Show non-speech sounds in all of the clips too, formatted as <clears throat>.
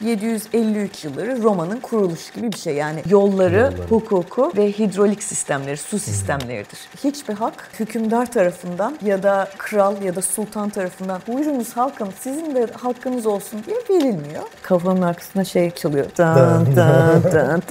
753 yılları Roma'nın kuruluşu gibi bir şey. Yani yolları, Yolları. hukuku ve hidrolik sistemleri, su sistemleridir. Hiçbir hak hükümdar tarafından ya da kral ya da sultan tarafından buyurunuz halkım sizin de hakkınız olsun diye verilmiyor. Kafanın arkasında şey çalıyor. Dan, dan, dan, dan,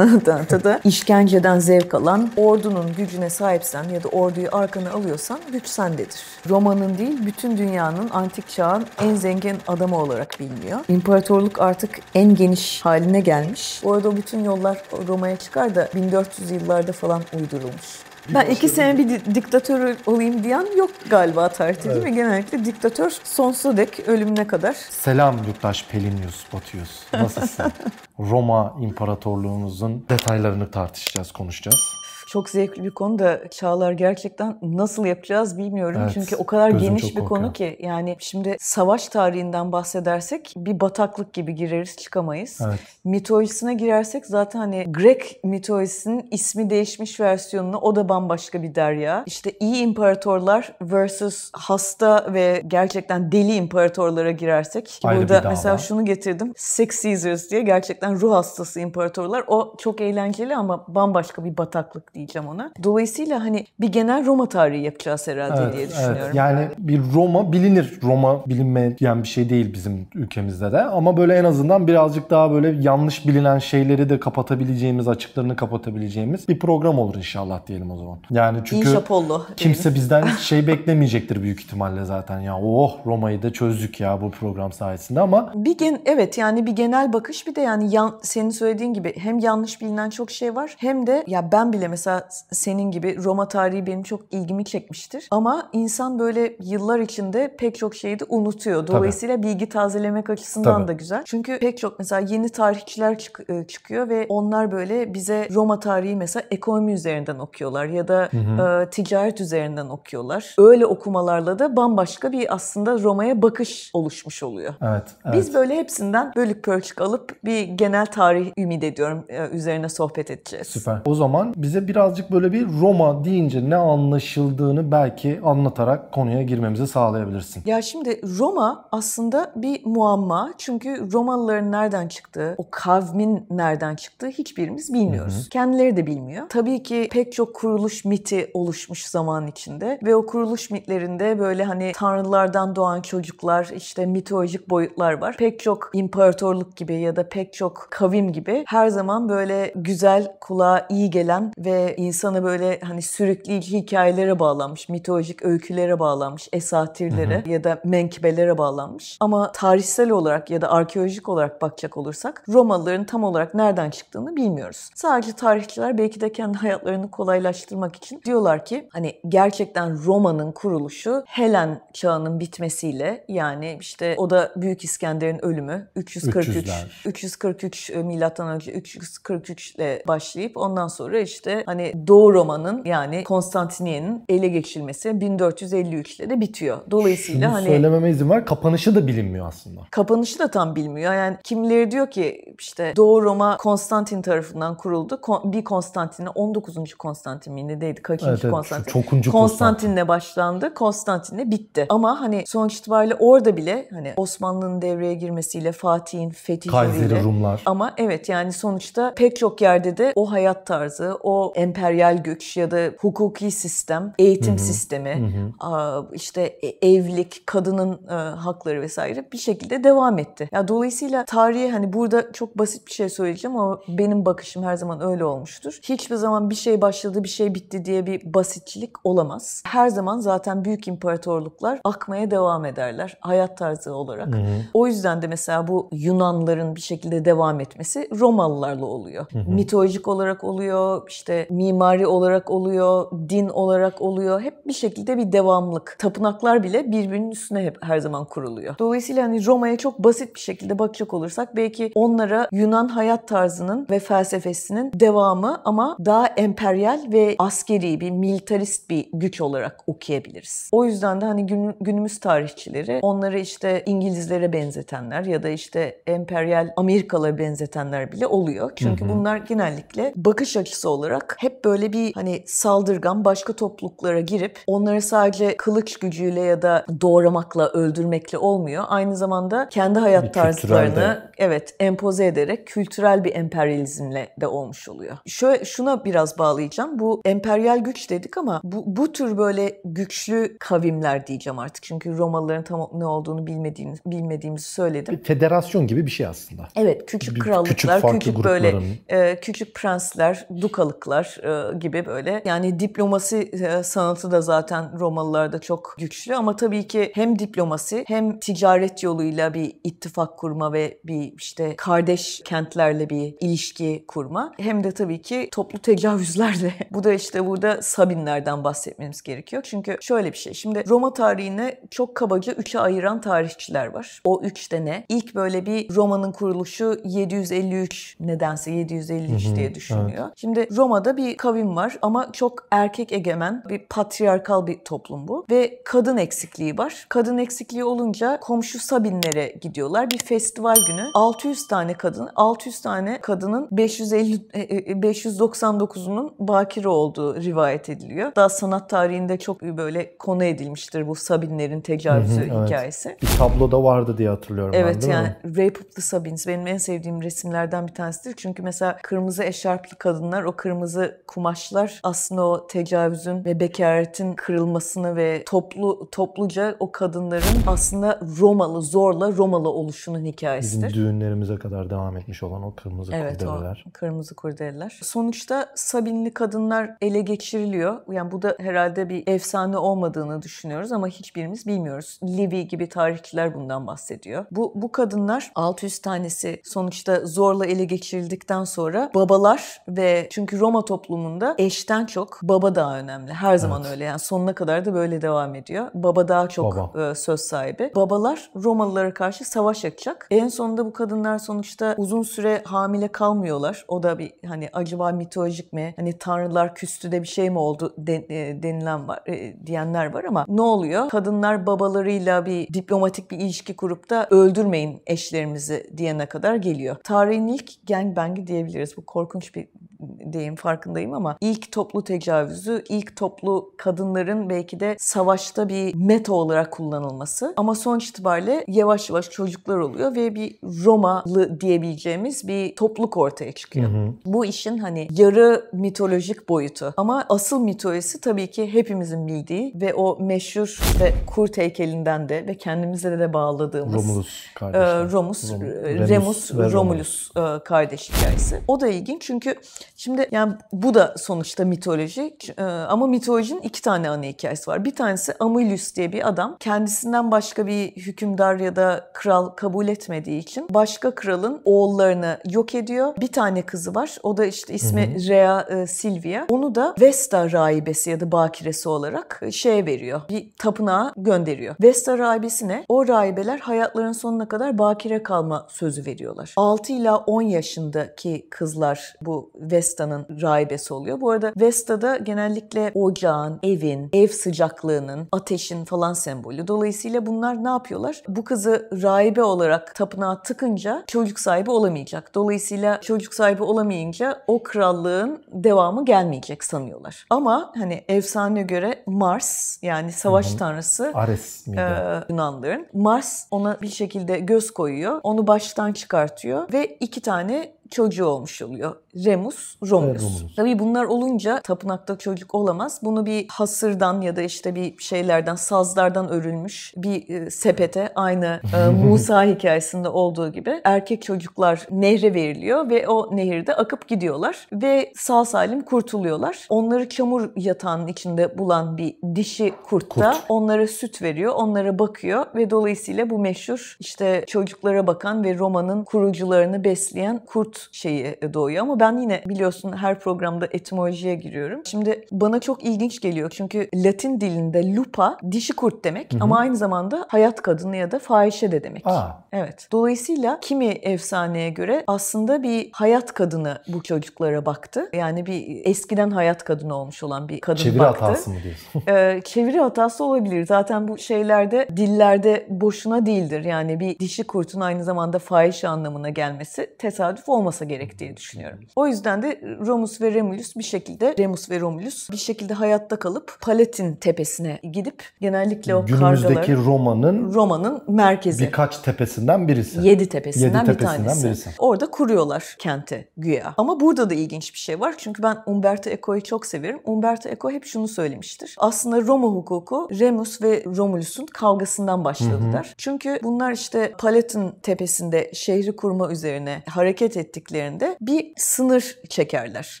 dan, dan, dan. İşkenceden zevk alan, ordunun gücüne sahipsen ya da orduyu arkana alıyorsan güç sendedir. Roma'nın değil bütün dünyanın antik çağın en zengin adamı olarak biliniyor. İmparatorluk artık en geniş haline gelmiş. Bu arada bütün yollar Roma'ya çıkar da 1400 yıllarda falan uydurulmuş. Ben iki sene bir di- diktatör olayım diyen yok galiba tarihte değil mi? Genellikle diktatör sonsuza dek ölümüne kadar. Selam yurttaş Pelinius Batius. Nasılsın? <laughs> Roma İmparatorluğumuzun detaylarını tartışacağız, konuşacağız. Çok zevkli bir konu da Çağlar gerçekten nasıl yapacağız bilmiyorum. Evet, Çünkü o kadar geniş bir konu ki yani şimdi savaş tarihinden bahsedersek bir bataklık gibi gireriz çıkamayız. Evet. Mitolojisine girersek zaten hani Grek mitolojisinin ismi değişmiş versiyonunu o da bambaşka bir derya. İşte iyi imparatorlar versus hasta ve gerçekten deli imparatorlara girersek ki Ayrı burada mesela şunu getirdim. Six Caesars diye gerçekten ruh hastası imparatorlar. O çok eğlenceli ama bambaşka bir bataklık diyeceğim ona. Dolayısıyla hani bir genel Roma tarihi yapacağız herhalde diye düşünüyorum. Yani bir Roma bilinir. Roma bilinmeyen bir şey değil bizim ülkemizde de. Ama böyle en azından birazcık daha böyle yanlış bilinen şeyleri de kapatabileceğimiz, açıklarını kapatabileceğimiz bir program olur inşallah diyelim o zaman. Yani çünkü İnşapollo. kimse bizden <laughs> şey beklemeyecektir büyük ihtimalle zaten. Ya oh Roma'yı da çözdük ya bu program sayesinde ama Bir gen evet yani bir genel bakış bir de yani yan, senin söylediğin gibi hem yanlış bilinen çok şey var hem de ya ben bile mesela senin gibi Roma tarihi benim çok ilgimi çekmiştir. Ama insan böyle yıllar içinde pek çok şeyi de unutuyor. Dolayısıyla bilgi tazelemek açısından Tabii. da güzel. Çünkü pek çok mesela yeni tarihçiler çık- e, çıkıyor ve onlar böyle bize Roma tarihi mesela ekonomi üzerinden okuyorlar ya da e, ticaret üzerinden okuyorlar. Öyle okumalarla da bambaşka bir aslında Roma'ya bakış oluşmuş oluyor. evet. evet. Biz böyle hepsinden bölük pörçük alıp bir genel tarih ümit ediyorum e, üzerine sohbet edeceğiz. Süper. O zaman bize birazcık böyle bir Roma deyince ne anlaşıldığını belki anlatarak konuya girmemizi sağlayabilirsin. Ya şimdi Roma aslında bir muamma. Çünkü Romalıların nereden çıktığı, o kavmin nereden çıktığı hiçbirimiz bilmiyoruz. Kendileri de bilmiyor. Tabii ki pek çok kuruluş miti oluşmuş zaman içinde ve o kuruluş mitlerinde böyle hani tanrılardan doğan çocuklar, işte mitolojik boyutlar var. Pek çok imparatorluk gibi ya da pek çok kavim gibi her zaman böyle güzel, kulağa iyi gelen ve insanı böyle hani sürükleyici hikayelere bağlanmış, mitolojik öykülere bağlanmış, esatirlere ya da menkıbelere bağlanmış. Ama tarihsel olarak ya da arkeolojik olarak bakacak olursak Romalıların tam olarak nereden çıktığını bilmiyoruz. Sadece tarihçiler belki de kendi hayatlarını kolaylaştırmak için diyorlar ki hani gerçekten Roma'nın kuruluşu Helen çağının bitmesiyle yani işte o da Büyük İskender'in ölümü 343 300'ler. 343 e, milattan önce 343 ile başlayıp ondan sonra işte hani Doğu Roma'nın yani Konstantiniye'nin ele geçirilmesi 1453 ile de bitiyor. Dolayısıyla Şunu hani söylememe izin var. Kapanışı da bilinmiyor aslında. kapanışı da tam bilmiyor. Yani kimileri diyor ki işte Doğu Roma Konstantin tarafından kuruldu. Kon- Bir Konstantin'e 19. Konstantin mi neydi? Kaçıncı Evet, evet. Konstantin? Çokuncu Konstantin'le başlandı. Konstantin'le bitti. Ama hani sonuç itibariyle orada bile hani Osmanlı'nın devreye girmesiyle Fatih'in fethihleriyle Kayseri Rumlar. ama evet yani sonuçta pek çok yerde de o hayat tarzı, o emperyal güç ya da hukuki sistem, eğitim sistemi, aa, işte e- evlilik, kadının e, hakları vesaire bir şekilde devam etti. Ya dolayısıyla tarihe hani burada çok basit bir şey söyleyeceğim ama benim bakışım her zaman öyle olmuştur. Hiçbir zaman bir şey başladı, bir şey bitti diye bir basitçilik olamaz. Her zaman zaten büyük imparatorluklar akmaya devam ederler hayat tarzı olarak. O yüzden de mesela bu Yunanların bir şekilde devam etmesi Romalılarla oluyor. Mitolojik olarak oluyor, işte mimari olarak oluyor, din olarak oluyor. Hep bir şekilde bir devamlık. Tapınaklar bile birbirinin üstüne hep her zaman kuruluyor. Dolayısıyla hani Roma'ya çok basit bir şekilde bakacak olursak belki onlara Yunan hayat tarzının ve felsefesinin devamı ama daha emperyal ve askeri bir militarist bir güç olarak okuyabiliriz. O yüzden de hani gün, günümüz tarihçileri onları işte İngilizlere benzetenler ya da işte emperyal Amerikalılara benzetenler bile oluyor. Çünkü hı hı. bunlar genellikle bakış açısı olarak hep böyle bir hani saldırgan başka topluluklara girip onları sadece kılıç gücüyle ya da doğramakla, öldürmekle olmuyor. Aynı zamanda kendi hayat bir tarzlarını evet empoze ederek kültürel bir emperyalizmle de olmuş oluyor. Şöyle şuna biraz bağlayacağım. Bu emperyal güç dedik ama bu, bu tür böyle güçlü kavimler diyeceğim artık. Çünkü Romalıların tam ne olduğunu bilmediğimiz bilmediğimizi söyledim. Bir federasyon gibi bir şey aslında. Evet, küçük krallıklar, küçük, küçük böyle e, küçük prensler, dukalıklar e, gibi böyle. Yani diplomasi e, sanatı da zaten Romalılarda çok güçlü ama tabii ki hem diplomasi hem ticaret yoluyla bir ittifak kurma ve bir işte kardeş kentlerle bir ilişki kurma hem de tabii ki toplu tecavüzlerle. <laughs> Bu da işte burada Sabinlerden bahsetmemiz gerekiyor. Çünkü şöyle bir şey. Şimdi Roma tarihine çok kabaca üçe ayıran tarihçiler var. O üç de ne? İlk böyle bir Roma'nın kuruluşu 753 nedense 753 diye düşünülüyor. Evet. Şimdi Roma'da bir kavim var ama çok erkek egemen bir patriarkal bir toplum bu ve kadın eksikliği var. Kadın eksikliği olunca komşu Sabinlere gidiyorlar. Bir festival günü 600 tane kadın, 600 tane kadının 550 599'unun bakire olduğu rivayet ediliyor. Daha sanat tarihinde çok böyle konu edilmiştir bu Sabinlerin tecavüzü hı hı, hikayesi. Evet. Bir tabloda vardı diye hatırlıyorum evet, ben değil yani mi? Rape of the Sabines benim en sevdiğim resimlerden bir tanesidir. Çünkü mesela kırmızı eşarplı kadınlar o kırmızı kumaşlar aslında o tecavüzün ve bekaretin kırılmasını ve toplu topluca o kadınların aslında Romalı zorla Romalı oluşunun hikayesidir. Bizim düğünlerimize kadar devam etmiş olan o kırmızı evet, kurdeleler. Evet o kırmızı kurdeleler. Sonuçta Sabinli kadınlar ele geçiriliyor. Yani bu da herhalde bir efsane olmadığını düşünüyoruz ama hiçbirimiz bilmiyoruz. Livy gibi tarihçiler bundan bahsediyor. Bu, bu kadınlar 600 tanesi sonuçta zorla ele geçirildikten sonra babalar ve çünkü Roma toplumunda eşten çok baba daha önemli. Her zaman evet. öyle yani sonuna kadar da böyle devam ediyor. Baba daha çok baba. E, söz sahibi. Babalar Romalılara karşı savaş açacak. En sonunda bu kadınlar sonuçta uzun süre hamile kalmıyorlar. O da bir hani acaba mitolojik mi? Hani tanrılar küstü de bir şey mi oldu e, denilen var e, diyenler var ama ne oluyor? Kadınlar babalarıyla bir diplomatik bir ilişki kurup da öldürmeyin eşlerimizi diyene kadar geliyor. Tarihin ilk gangbang'i diyebiliriz. Bu korkunç bir deyim farkındayım ama ilk toplu tecavüzü, ilk toplu kadınların belki de savaşta bir meta olarak kullanılması. Ama sonuç itibariyle yavaş yavaş çocuklar oluyor ve bir Romalı diyebileceğimiz bir topluluk ortaya çıkıyor. Hı hı. Bu işin hani yarı mitolojik boyutu. Ama asıl mitolojisi tabii ki hepimizin bildiği ve o meşhur ve kurt heykelinden de ve kendimize de bağladığımız Romulus. E, Romus, Rom, Remus, Remus Romulus, Romulus e, kardeş hikayesi. O da ilginç çünkü Şimdi yani bu da sonuçta mitoloji e, ama mitolojinin iki tane ana hikayesi var. Bir tanesi Amulius diye bir adam kendisinden başka bir hükümdar ya da kral kabul etmediği için başka kralın oğullarını yok ediyor. Bir tane kızı var. O da işte ismi hı hı. Rea e, Silvia. Onu da Vesta rahibesi ya da bakiresi olarak şeye veriyor. Bir tapınağa gönderiyor. Vesta rahibesine o rahibeler hayatlarının sonuna kadar bakire kalma sözü veriyorlar. 6 ila 10 yaşındaki kızlar bu Vesta'nın rahibesi oluyor. Bu arada Vesta'da genellikle ocağın, evin, ev sıcaklığının, ateşin falan sembolü. Dolayısıyla bunlar ne yapıyorlar? Bu kızı rahibe olarak tapınağa tıkınca çocuk sahibi olamayacak. Dolayısıyla çocuk sahibi olamayınca o krallığın devamı gelmeyecek sanıyorlar. Ama hani efsane göre Mars yani savaş Hı-hı. tanrısı Ares miydi? E, Yunanların. Mars ona bir şekilde göz koyuyor. Onu baştan çıkartıyor ve iki tane çocuğu olmuş oluyor. Remus, Romulus. Romulus. Tabii bunlar olunca tapınakta çocuk olamaz. Bunu bir hasırdan ya da işte bir şeylerden, sazlardan örülmüş bir e, sepete aynı e, <laughs> Musa hikayesinde olduğu gibi erkek çocuklar nehre veriliyor ve o nehirde akıp gidiyorlar ve sağ salim kurtuluyorlar. Onları çamur yatağının içinde bulan bir dişi kurt da Kurt. onlara süt veriyor, onlara bakıyor ve dolayısıyla bu meşhur işte çocuklara bakan ve Roma'nın kurucularını besleyen kurt kurt şeyi doğuyor ama ben yine biliyorsun her programda etimolojiye giriyorum. Şimdi bana çok ilginç geliyor çünkü Latin dilinde lupa dişi kurt demek ama aynı zamanda hayat kadını ya da fahişe de demek. Aa. Evet. Dolayısıyla kimi efsaneye göre aslında bir hayat kadını bu çocuklara baktı. Yani bir eskiden hayat kadını olmuş olan bir kadın Çeviri baktı. hatası mı diyorsun? <laughs> Ee, çeviri hatası olabilir. Zaten bu şeylerde dillerde boşuna değildir. Yani bir dişi kurtun aynı zamanda fahişe anlamına gelmesi tesadüf olmasa gerek diye düşünüyorum. O yüzden de Romus ve Remulus bir şekilde Remus ve Romulus bir şekilde hayatta kalıp Palatin tepesine gidip genellikle o Günümüzdeki Roma'nın Roma'nın merkezi. birkaç tepesinden birisi. Yedi tepesinden Yedi bir tepesinden tanesi. birisi. Orada kuruyorlar kenti güya. Ama burada da ilginç bir şey var. Çünkü ben Umberto Eco'yu çok severim. Umberto Eco hep şunu söylemiştir. Aslında Roma hukuku Remus ve Romulus'un kavgasından başladılar. Çünkü bunlar işte Palatin tepesinde şehri kurma üzerine hareket ettiklerinde bir sınır çekerler.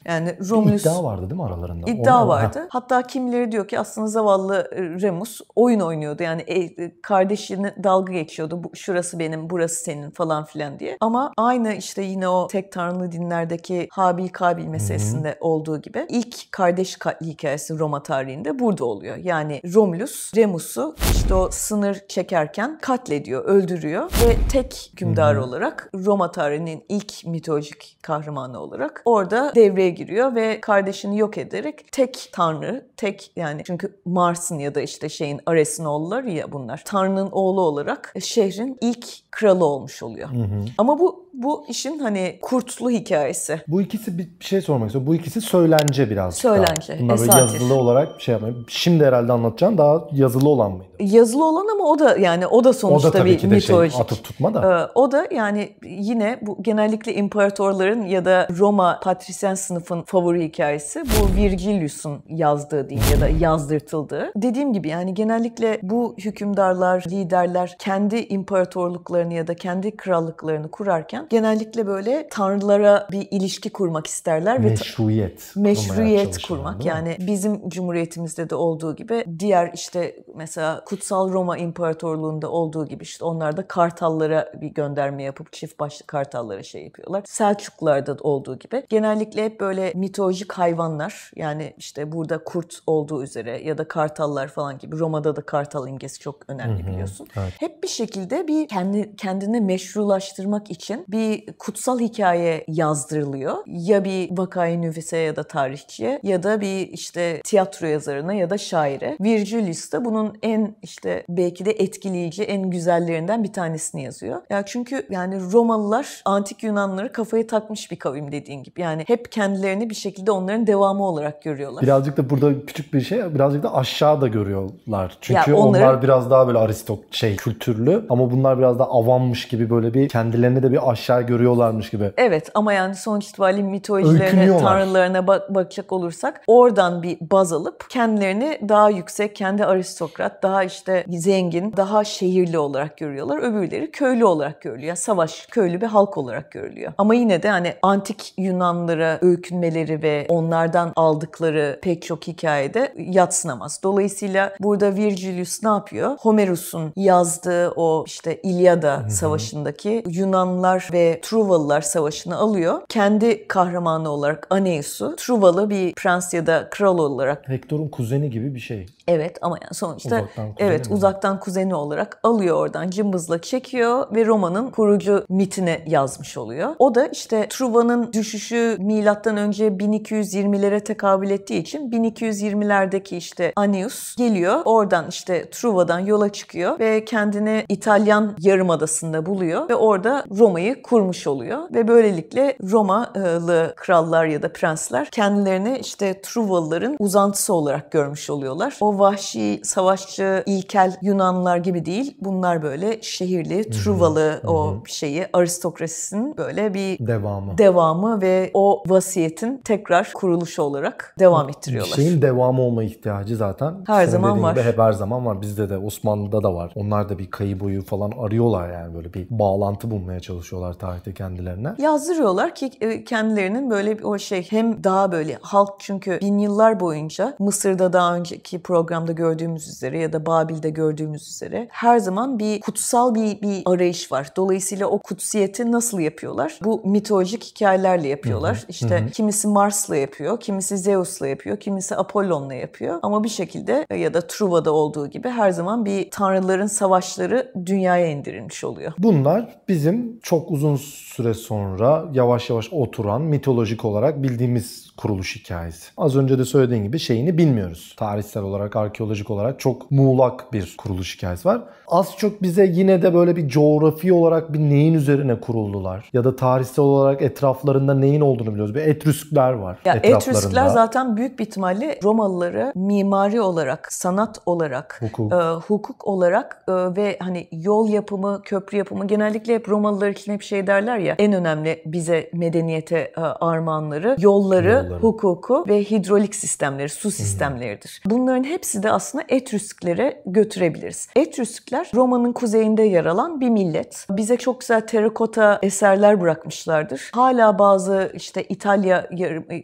Yani Bir Romulus iddia vardı değil mi aralarında? İddia Onu- vardı. Hatta kimileri diyor ki aslında zavallı e, Remus oyun oynuyordu. Yani e, e, kardeşine dalga geçiyordu. Bu, şurası benim, burası senin falan filan diye. Ama aynı işte yine o tek tanrılı dinlerdeki Habil Kabil meselesinde olduğu gibi ilk kardeş katli hikayesi Roma tarihinde burada oluyor. Yani Romulus Remus'u işte o sınır çekerken katlediyor, öldürüyor ve tek hükümdar olarak Roma tarihinin ilk mitolojik kahramanı olarak orada devreye giriyor ve kardeşini yok ederek tek tanrı, tek yani çünkü Mars'ın ya da işte şeyin Ares'in oğulları ya bunlar. Tanrı'nın oğlu olarak şehrin ilk kralı olmuş oluyor. Ama bu bu işin hani kurtlu hikayesi. Bu ikisi bir şey sormak istiyorum. Bu ikisi söylence biraz. Söylence, Daha. Bunlar böyle esatir. yazılı olarak bir şey yapmayın. Şimdi herhalde anlatacağım daha yazılı olan mıydı? Yazılı olan ama o da yani o da O sonuçta da tabii bir ki de şey mitolojik. atıp tutma da. Ee, o da yani yine bu genellikle imparatorların ya da Roma patrisyen sınıfın favori hikayesi bu Virgilius'un yazdığı değil ya da yazdırtıldığı. Dediğim gibi yani genellikle bu hükümdarlar, liderler kendi imparatorluklarını ya da kendi krallıklarını kurarken genellikle böyle tanrılara bir ilişki kurmak isterler ve Meşruiyet. kurmaya meşruiyet kurmak. Yani bizim cumhuriyetimizde de olduğu gibi diğer işte mesela Kutsal Roma İmparatorluğu'nda olduğu gibi işte onlar da kartallara bir gönderme yapıp çift başlı kartallara şey yapıyorlar. Selçuklularda da olduğu gibi genellikle hep böyle mitolojik hayvanlar yani işte burada kurt olduğu üzere ya da kartallar falan gibi Roma'da da kartal imgesi çok önemli biliyorsun. evet. Hep bir şekilde bir kendi kendini meşrulaştırmak için bir kutsal hikaye yazdırılıyor. Ya bir vakayı nüfise ya da tarihçiye ya da bir işte tiyatro yazarına ya da şaire. Virgilius da bunun en işte belki de etkileyici, en güzellerinden bir tanesini yazıyor. Ya çünkü yani Romalılar antik Yunanları kafaya takmış bir kavim dediğin gibi. Yani hep kendilerini bir şekilde onların devamı olarak görüyorlar. Birazcık da burada küçük bir şey, birazcık da aşağı da görüyorlar. Çünkü Ya onları- onlar biraz daha böyle aristok şey kültürlü ama bunlar biraz da avammış gibi böyle bir kendilerini de bir aşağı görüyorlarmış gibi. Evet ama yani sonuç itibariyle mitolojilerine, tanrılarına bak- bakacak olursak oradan bir baz alıp kendilerini daha yüksek, kendi aristokrat, daha işte zengin, daha şehirli olarak görüyorlar. Öbürleri köylü olarak görülüyor. Yani savaş, köylü bir halk olarak görülüyor. Ama yine de hani antik Yunanlara öykünmeleri ve onlardan aldıkları pek çok hikayede yatsınamaz. Dolayısıyla burada Virgilius ne yapıyor? Homeros'un yazdığı o işte İlyada savaşındaki Yunanlılar ve Truvalılar savaşını alıyor. Kendi kahramanı olarak Aeneas'u Truvalı bir prens ya da kral olarak Hector'un kuzeni gibi bir şey. Evet ama yani sonuçta Uzaktan evet mi? uzaktan kuzeni olarak alıyor oradan cımbızla çekiyor ve Roma'nın kurucu mitine yazmış oluyor. O da işte Truva'nın düşüşü milattan önce 1220'lere tekabül ettiği için 1220'lerdeki işte Aeneas geliyor. Oradan işte Truva'dan yola çıkıyor ve kendini İtalyan yarımadasında buluyor ve orada Roma'yı kurmuş oluyor ve böylelikle Romalı krallar ya da prensler kendilerini işte Truvalıların uzantısı olarak görmüş oluyorlar. O vahşi, savaşçı, ilkel Yunanlılar gibi değil. Bunlar böyle şehirli, Truvalı o şeyi, aristokrasisinin böyle bir Devamı. devamı ve o vasiyetin tekrar kuruluşu olarak devam Bir ettiriyorlar. şeyin devamı olma ihtiyacı zaten. Her Senin zaman var. Gibi hep her zaman var. Bizde de Osmanlı'da da var. Onlar da bir kayı boyu falan arıyorlar yani böyle bir bağlantı bulmaya çalışıyorlar tarihte kendilerine. Yazdırıyorlar ki e, kendilerinin böyle bir o şey hem daha böyle halk çünkü bin yıllar boyunca Mısır'da daha önceki programda gördüğümüz üzere ya da Babil'de gördüğümüz üzere her zaman bir kutsal bir, bir arayış var. Dolayısıyla o kutsiyeti nasıl yapıyorlar? Bu mitolojik hikayelerle yapıyorlar. Hı hı. İşte hı hı. kimisi Mars'la yapıyor, kimisi Zeus'la yapıyor, kimisi Apollon'la yapıyor. Ama bir şekilde ya da Truva'da olduğu gibi her zaman bir tanrıların savaşları dünyaya indirilmiş oluyor. Bunlar bizim çok uzun süre sonra yavaş yavaş oturan mitolojik olarak bildiğimiz kuruluş hikayesi. Az önce de söylediğin gibi şeyini bilmiyoruz. Tarihsel olarak, arkeolojik olarak çok muğlak bir kuruluş hikayesi var. Az çok bize yine de böyle bir coğrafi olarak bir neyin üzerine kuruldular ya da tarihsel olarak etraflarında neyin olduğunu biliyoruz. Bir Etrüskler var ya Etrüskler zaten büyük bir ihtimalle Romalıları mimari olarak, sanat olarak, hukuk, e, hukuk olarak e, ve hani yol yapımı, köprü yapımı genellikle hep Romalılar için hep şey derler ya en önemli bize medeniyete e, armağanları yolları, Yolları. hukuku ve hidrolik sistemleri, su sistemleridir. Hı. Bunların hepsi de aslında Etrüsklere götürebiliriz. Etrüskler Roma'nın kuzeyinde yer alan bir millet. Bize çok güzel terakota eserler bırakmışlardır. Hala bazı işte İtalya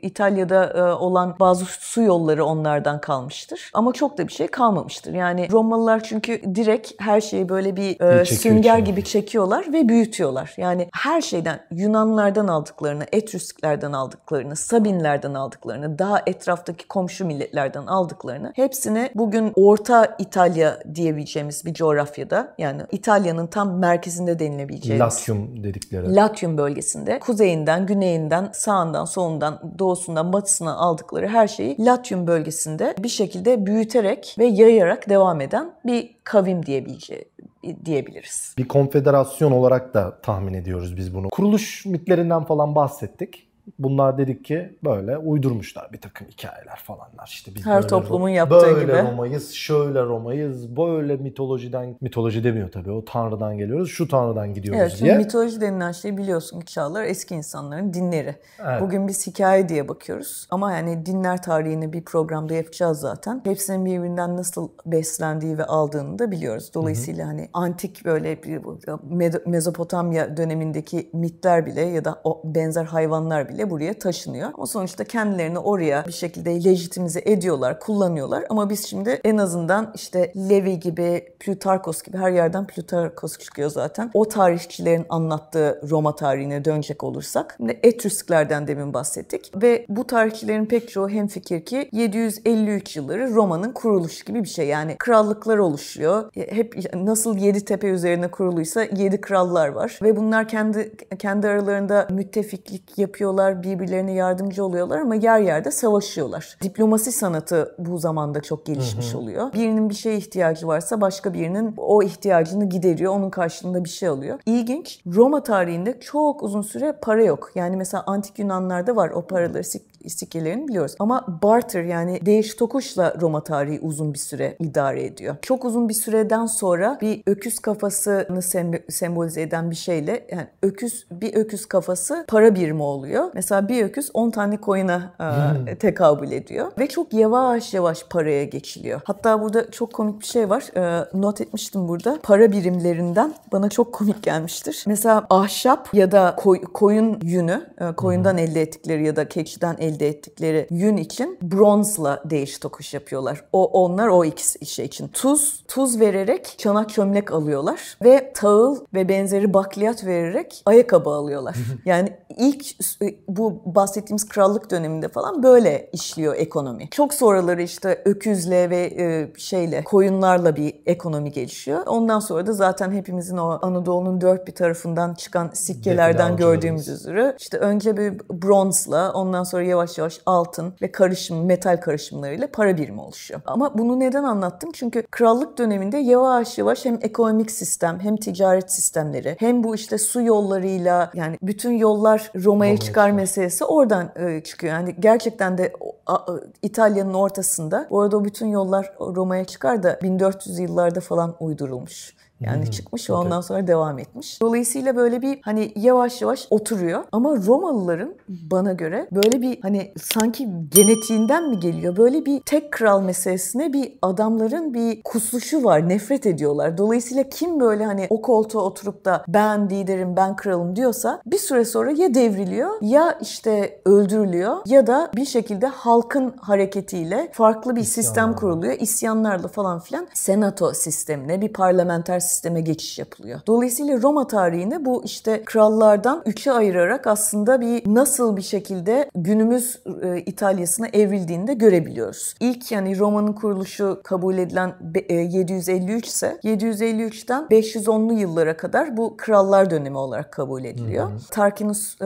İtalya'da e, olan bazı su yolları onlardan kalmıştır. Ama çok da bir şey kalmamıştır. Yani Romalılar çünkü direkt her şeyi böyle bir e, sünger gibi çekiyorlar ve büyütüyorlar. Yani her şeyden Yunanlardan aldıklarını, Etrüsklerden aldıklarını, Sabinlerden aldıklarını, daha etraftaki komşu milletlerden aldıklarını hepsini bugün Orta İtalya diyebileceğimiz bir coğrafyada yani İtalya'nın tam merkezinde denilebileceğimiz Latium dedikleri. Latium bölgesinde kuzeyinden, güneyinden, sağından, solundan, doğusundan, batısından aldıkları her şeyi Latium bölgesinde bir şekilde büyüterek ve yayarak devam eden bir kavim diyebileceği diyebiliriz. Bir konfederasyon olarak da tahmin ediyoruz biz bunu. Kuruluş mitlerinden falan bahsettik. Bunlar dedik ki böyle uydurmuşlar bir takım hikayeler falanlar. İşte biz Her toplumun yaptığı böyle gibi. Böyle Roma'yız, şöyle Roma'yız, böyle mitolojiden, mitoloji demiyor tabii o tanrıdan geliyoruz, şu tanrıdan gidiyoruz evet, diye. Evet mitoloji denilen şey biliyorsun ki Çağlar eski insanların dinleri. Evet. Bugün biz hikaye diye bakıyoruz ama yani dinler tarihini bir programda yapacağız zaten. Hepsinin birbirinden nasıl beslendiği ve aldığını da biliyoruz. Dolayısıyla Hı-hı. hani antik böyle bir Mezopotamya dönemindeki mitler bile ya da o benzer hayvanlar bile bile buraya taşınıyor. Ama sonuçta kendilerini oraya bir şekilde lejitimize ediyorlar, kullanıyorlar. Ama biz şimdi en azından işte Levi gibi, Plutarkos gibi her yerden Plutarkos çıkıyor zaten. O tarihçilerin anlattığı Roma tarihine dönecek olursak. Şimdi Etrüsklerden demin bahsettik. Ve bu tarihçilerin pek çoğu hemfikir ki 753 yılları Roma'nın kuruluşu gibi bir şey. Yani krallıklar oluşuyor. Hep nasıl yedi tepe üzerine kuruluysa yedi krallar var. Ve bunlar kendi kendi aralarında müttefiklik yapıyorlar oluyorlar, birbirlerine yardımcı oluyorlar ama yer yerde savaşıyorlar. Diplomasi sanatı bu zamanda çok gelişmiş hı hı. oluyor. Birinin bir şeye ihtiyacı varsa başka birinin o ihtiyacını gideriyor, onun karşılığında bir şey alıyor. İlginç, Roma tarihinde çok uzun süre para yok. Yani mesela antik Yunanlarda var o paraları istikelerini biliyoruz. Ama barter yani değiş tokuşla Roma tarihi uzun bir süre idare ediyor. Çok uzun bir süreden sonra bir öküz kafasını sembolize eden bir şeyle yani öküz bir öküz kafası para birimi oluyor. Mesela bir öküz 10 tane koyuna e, tekabül ediyor ve çok yavaş yavaş paraya geçiliyor. Hatta burada çok komik bir şey var. E, not etmiştim burada. Para birimlerinden bana çok komik gelmiştir. Mesela ahşap ya da koy, koyun yünü, e, koyundan elde ettikleri ya da keçiden elde elde ettikleri yün için bronzla değiş tokuş yapıyorlar. O onlar o ikisi şey için. Tuz, tuz vererek çanak çömlek alıyorlar ve tahıl ve benzeri bakliyat vererek ayakkabı alıyorlar. yani ilk bu bahsettiğimiz krallık döneminde falan böyle işliyor ekonomi. Çok sonraları işte öküzle ve e, şeyle koyunlarla bir ekonomi gelişiyor. Ondan sonra da zaten hepimizin o Anadolu'nun dört bir tarafından çıkan sikkelerden gördüğümüz üzere işte önce bir bronzla ondan sonra yavaş yavaş yavaş altın ve karışım, metal karışımlarıyla para birimi oluşuyor. Ama bunu neden anlattım? Çünkü krallık döneminde yavaş yavaş hem ekonomik sistem hem ticaret sistemleri hem bu işte su yollarıyla yani bütün yollar Roma'ya çıkar meselesi oradan e, çıkıyor. Yani gerçekten de İtalya'nın ortasında bu arada o bütün yollar Roma'ya çıkar da 1400 yıllarda falan uydurulmuş. Yani çıkmış ve ondan sonra devam etmiş. Dolayısıyla böyle bir hani yavaş yavaş oturuyor. Ama Romalıların bana göre böyle bir hani sanki genetiğinden mi geliyor? Böyle bir tek kral meselesine bir adamların bir kusluşu var. Nefret ediyorlar. Dolayısıyla kim böyle hani o koltuğa oturup da ben liderim, ben kralım diyorsa bir süre sonra ya devriliyor ya işte öldürülüyor ya da bir şekilde halkın hareketiyle farklı bir İsyanlar. sistem kuruluyor. İsyanlarla falan filan senato sistemine, bir parlamenter sisteme geçiş yapılıyor. Dolayısıyla Roma tarihinde bu işte krallardan üçe ayırarak aslında bir nasıl bir şekilde günümüz e, İtalya'sına evrildiğini de görebiliyoruz. İlk yani Roma'nın kuruluşu kabul edilen be- e, 753 ise 753'ten 510'lu yıllara kadar bu krallar dönemi olarak kabul ediliyor. Tarquinius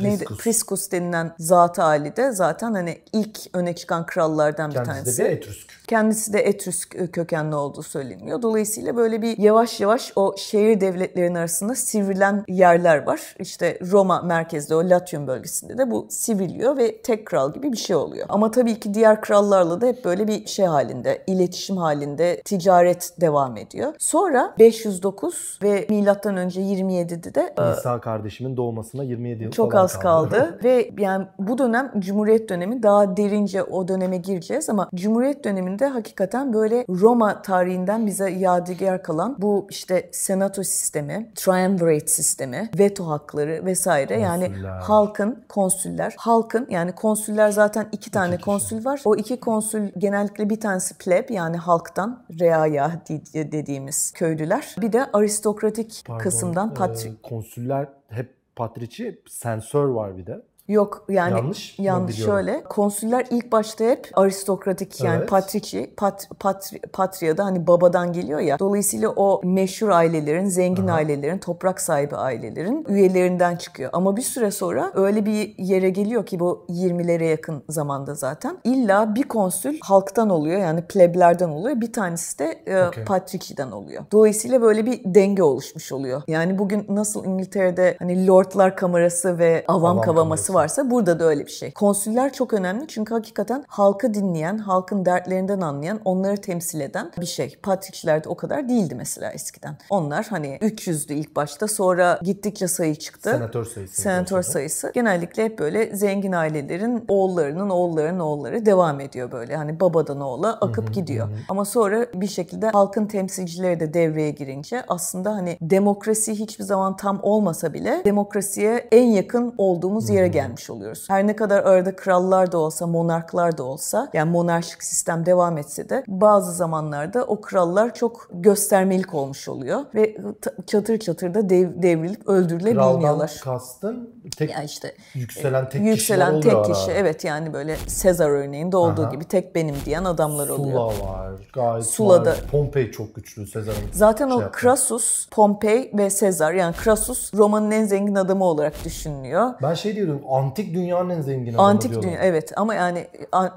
e, neydi? Priscus. Priscus denilen zat hali de zaten hani ilk öne çıkan krallardan bir Kendisi tanesi. de bir Etrüsk. Kendisi de Etrüsk kökenli olduğu söyleniyor. Dolayısıyla böyle bir yavaş yavaş o şehir devletlerin arasında sivrilen yerler var. İşte Roma merkezde o Latium bölgesinde de bu sivriliyor ve tek kral gibi bir şey oluyor. Ama tabii ki diğer krallarla da hep böyle bir şey halinde, iletişim halinde ticaret devam ediyor. Sonra 509 ve milattan önce 27'de de e, İsa kardeşimin doğmasına 27 yıl çok falan az kaldı <laughs> ve yani bu dönem Cumhuriyet dönemi daha derince o döneme gireceğiz ama Cumhuriyet döneminde hakikaten böyle Roma tarihinden bize yadigar kalan bu işte senato sistemi, triumvirate sistemi, veto hakları vesaire yani Konsüller. halkın konsüller, halkın yani konsüller zaten iki tane kişi. konsül var. O iki konsül genellikle bir tanesi pleb yani halktan reaya di- dediğimiz köylüler. Bir de aristokratik Pardon, kısımdan e, patri konsüller hep patrici, sensör var bir de. Yok yani Yanlış yanlış şöyle. Konsüller ilk başta hep aristokratik yani Evet. patrici, pat, patri, patriyada hani babadan geliyor ya. Dolayısıyla o meşhur ailelerin, zengin ailelerin, toprak sahibi ailelerin üyelerinden çıkıyor. Ama bir süre sonra öyle bir yere geliyor ki bu 20'lere yakın zamanda zaten. İlla bir konsül halktan oluyor yani pleblerden oluyor. Bir tanesi de e, Okey. patrici'den oluyor. Dolayısıyla böyle bir denge oluşmuş oluyor. Yani bugün nasıl İngiltere'de hani Lordlar Kamerası ve avam, Avam kavaması Kamerası. Varsa burada da öyle bir şey. Konsüller çok önemli çünkü hakikaten halkı dinleyen, halkın dertlerinden anlayan, onları temsil eden bir şey. Patrikçiler de o kadar değildi mesela eskiden. Onlar hani 300'dü ilk başta sonra gittikçe sayı çıktı. Senatör sayısı. Senatör sayısı. Genellikle hep böyle zengin ailelerin oğullarının oğullarının oğulları devam ediyor böyle. Hani babadan oğula akıp gidiyor. Ama sonra bir şekilde halkın temsilcileri de devreye girince aslında hani demokrasi hiçbir zaman tam olmasa bile demokrasiye en yakın olduğumuz yere gelmiş oluyoruz. Her ne kadar arada krallar da olsa, monarklar da olsa yani monarşik sistem devam etse de bazı zamanlarda o krallar çok göstermelik olmuş oluyor ve çatır çatır da dev- devrilip Kraldan öldürülebiliyorlar. kastın tek Ya işte yükselen tek yükselen kişiler tek kişi ara. evet yani böyle Sezar örneğinde olduğu Aha. gibi tek benim diyen adamlar oluyor. Sula var. Gayet Sula'da- var. Pompei çok güçlü Sezar'ın. Zaten şey o yaptı. Crassus, Pompey ve Sezar yani Crassus Roma'nın en zengin adamı olarak düşünülüyor. Ben şey diyordum antik dünyanın en zengin adamı Antik diyordum. dünya evet ama yani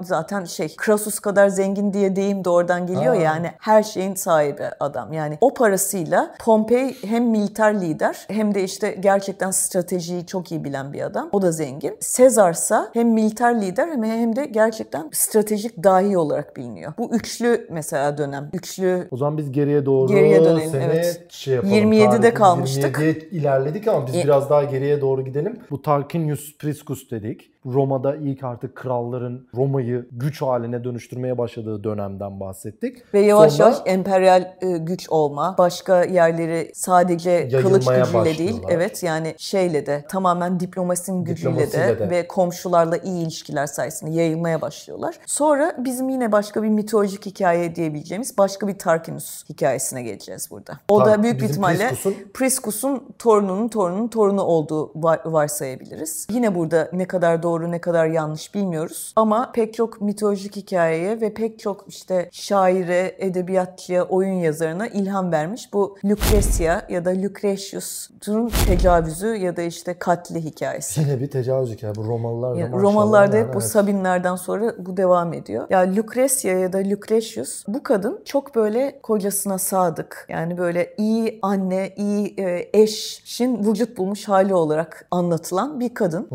zaten şey Crassus kadar zengin diye deyim de oradan geliyor Aa. yani her şeyin sahibi adam. Yani o parasıyla Pompey hem militer lider hem de işte gerçekten stratejiyi çok iyi bilen bir adam. O da zengin. Sezar'sa hem militer lider hem hem de gerçekten stratejik dahi olarak biliniyor. Bu üçlü mesela dönem. Üçlü O zaman biz geriye doğru Geriye dönelim, sene evet. şey yapalım. 27'de Tarihimiz kalmıştık. 27'ye ilerledik ama biz biraz daha geriye doğru gidelim. Bu Tarquinius Priscus dedik. Roma'da ilk artık kralların Roma'yı güç haline dönüştürmeye başladığı dönemden bahsettik. Ve yavaş Sonra yavaş emperyal e, güç olma, başka yerleri sadece kılıç gücüyle değil, evet yani şeyle de tamamen diplomasinin gücüyle de, de. ve komşularla iyi ilişkiler sayesinde yayılmaya başlıyorlar. Sonra bizim yine başka bir mitolojik hikaye diyebileceğimiz başka bir Tarquinius hikayesine geleceğiz burada. O Tar- da büyük bir ihtimalle Priscus'un- Priscus'un torununun torununun torunu olduğu var- varsayabiliriz. Yine burada ne kadar doğru ne kadar yanlış bilmiyoruz. Ama pek çok mitolojik hikayeye ve pek çok işte şaire, edebiyatçıya, oyun yazarına ilham vermiş bu Lucretia ya da Lucretius'un tecavüzü ya da işte katli hikayesi. Yine bir tecavüz hikaye. Bu Romalılar da Yani Romalılarda yani, hep bu evet. Sabinlerden sonra bu devam ediyor. Ya Lucretia ya da Lucretius bu kadın çok böyle kocasına sadık. Yani böyle iyi anne, iyi e, eşin vücut bulmuş hali olarak anlatılan bir kadın.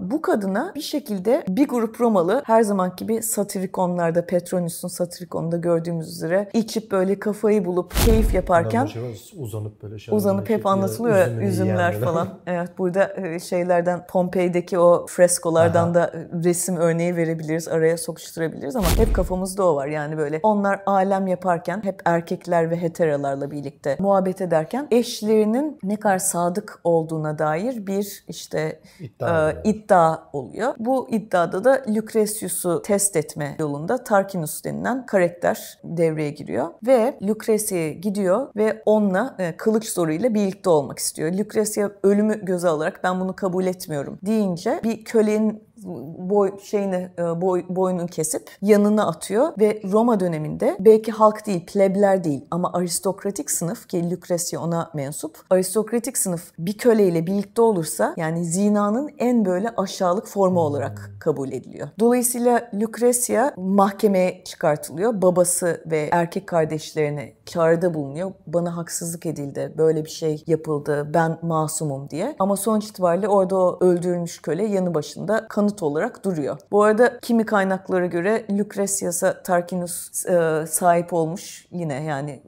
Bu kadına sonra bir şekilde bir grup Romalı her zaman gibi satirikonlarda Petronius'un satirikonunda gördüğümüz üzere içip böyle kafayı bulup keyif yaparken Şey uzanıp böyle şey uzanıp hep anlatılıyor ya üzümler falan. <laughs> Evet burada e, şeylerden Pompei'deki o freskolardan da e, resim örneği verebiliriz, araya sokuşturabiliriz ama hep kafamızda o var. Yani böyle onlar alem yaparken hep erkekler ve heteralarla birlikte muhabbet ederken eşlerinin ne kadar sadık olduğuna dair bir işte İddia e, oluyor. iddia oluyor. Bu iddiada da Lucretius'u test etme yolunda Tarquinius denilen karakter devreye giriyor ve Lucretia'ya gidiyor ve onunla e, kılıç zoruyla birlikte olmak istiyor. Lucretia ölümü göze alarak ben bunu kabul etmiyorum deyince bir kölenin boy şeyini e, boy, boynunu kesip yanına atıyor ve Roma döneminde belki halk değil, plebler değil ama aristokratik sınıf ki Lucretia ona mensup. Aristokratik sınıf bir köleyle birlikte olursa yani zinanın en böyle aşağılık formu olarak kabul ediliyor. Dolayısıyla Lucretia mahkemeye çıkartılıyor. Babası ve erkek kardeşlerine çağrıda bulunuyor. Bana haksızlık edildi, böyle bir şey yapıldı, ben masumum diye. Ama sonuç itibariyle orada o öldürülmüş köle yanı başında kanıt olarak duruyor. Bu arada kimi kaynaklara göre Lucretius'a Tarquinius e, sahip olmuş yine yani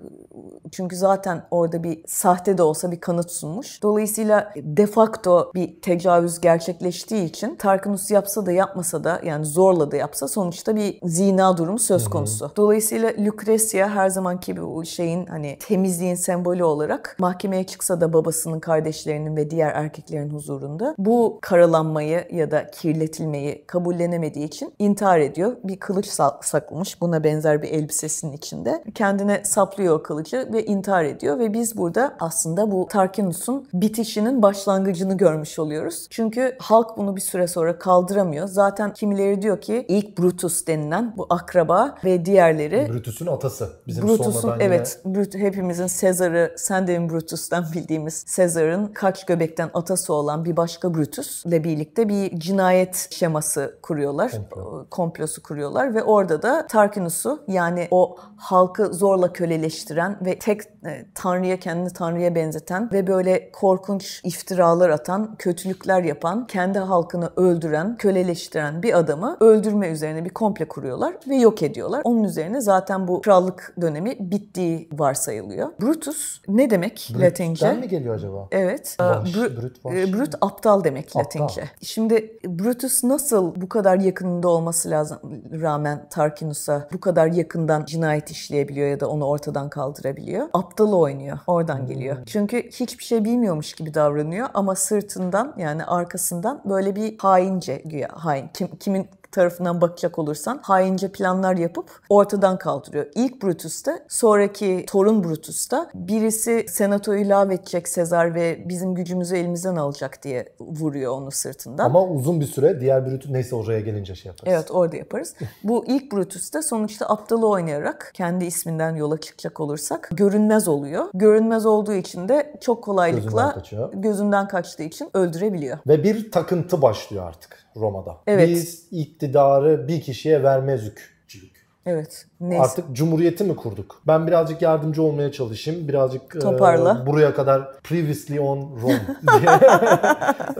çünkü zaten orada bir sahte de olsa bir kanıt sunmuş. Dolayısıyla de facto bir tecavüz gerçekleştiği için Tarquinius yapsa da yapmasa da yani zorla da yapsa sonuçta bir zina durumu söz konusu. Dolayısıyla Lucretia her zamanki bu şeyin hani temizliğin sembolü olarak mahkemeye çıksa da babasının, kardeşlerinin ve diğer erkeklerin huzurunda bu karalanmayı ya da kirletilmeyi kabullenemediği için intihar ediyor. Bir kılıç sa- saklamış buna benzer bir elbisesinin içinde. Kendine saplıyor o kılıcı ve intihar ediyor ve biz burada aslında bu Tarquinius'un bitişinin başlangıcını görmüş oluyoruz. Çünkü halk bunu bir süre sonra kaldıramıyor. Zaten kimileri diyor ki ilk Brutus denilen bu akraba ve diğerleri Brutus'un atası. Bizim Brutus'un yine- evet Brut, hepimizin Sezar'ı Sendevin Brutus'tan bildiğimiz Sezar'ın kaç göbekten atası olan bir başka Brutus ile birlikte bir cinayet şeması kuruyorlar. Komplo. Komplosu kuruyorlar ve orada da Tarquinius'u yani o halkı zorla köleleştiren ve tek e, tanrıya kendini tanrıya benzeten ve böyle korkunç iftiralar atan, kötülükler yapan, kendi halkını öldüren, köleleştiren bir adamı öldürme üzerine bir komple kuruyorlar ve yok ediyorlar. Onun üzerine zaten bu krallık dönemi bittiği varsayılıyor. Brutus ne demek Latince? Brut'ten mi geliyor acaba? Evet. Vahş, Bru- brut, vahş. e, brut aptal demek Aptal. Latince. Şimdi Brutus nasıl bu kadar yakınında olması lazım rağmen Tarquinius'a bu kadar yakından cinayet işleyebiliyor ya da onu ortadan kaldırabiliyor? Aptal oynuyor. Oradan geliyor. Çünkü hiçbir şey bilmiyormuş gibi davranıyor ama sırtından yani arkasından böyle bir haince güya hain. Kim, kimin tarafından bakacak olursan haince planlar yapıp ortadan kaldırıyor. İlk Brutus'ta, sonraki torun Brutus'ta birisi senatoyu lağvedecek Sezar ve bizim gücümüzü elimizden alacak diye vuruyor onu sırtından. Ama uzun bir süre diğer Brutus neyse oraya gelince şey yaparız. Evet orada yaparız. <laughs> Bu ilk Brutus'ta sonuçta aptalı oynayarak kendi isminden yola çıkacak olursak görünmez oluyor. Görünmez olduğu için de çok kolaylıkla Gözünden kaçıyor. gözünden kaçtığı için öldürebiliyor. Ve bir takıntı başlıyor artık Roma'da. Evet. Biz iktidarı bir kişiye vermezükçülük. Evet. Neyse. Artık cumhuriyeti mi kurduk? Ben birazcık yardımcı olmaya çalışayım. Birazcık e, Toparla. buraya kadar previously on Rome <laughs> diye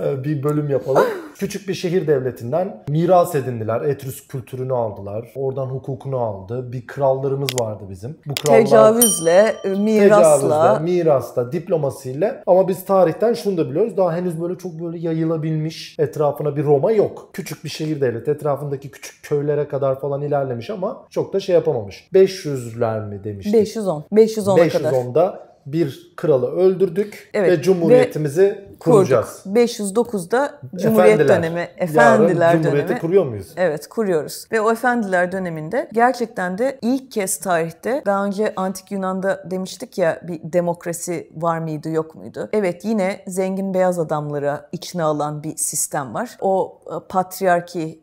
e, bir bölüm yapalım. Küçük bir şehir devletinden miras edindiler. Etrüsk kültürünü aldılar. Oradan hukukunu aldı. Bir krallarımız vardı bizim. Bu krallar Tecavüzle, e, mirasla, Tecavüzle, mirasla, diplomasıyla ama biz tarihten şunu da biliyoruz. Daha henüz böyle çok böyle yayılabilmiş etrafına bir Roma yok. Küçük bir şehir devleti etrafındaki küçük köylere kadar falan ilerlemiş ama çok da şey yapamamış. 500'ler mi demiştik? 510. 510'a kadar. 510'da bir kralı öldürdük Evet, ve cumhuriyetimizi kuracağız. Kurduk. 509'da Cumhuriyet Efendiler. dönemi, Efendiler Yarın Cumhuriyeti dönemi. kuruyor muyuz? Evet kuruyoruz. Ve o efendiler döneminde gerçekten de ilk kez tarihte daha önce Antik Yunan'da demiştik ya bir demokrasi var mıydı yok muydu? Evet yine zengin beyaz adamlara içine alan bir sistem var. O e, patriarki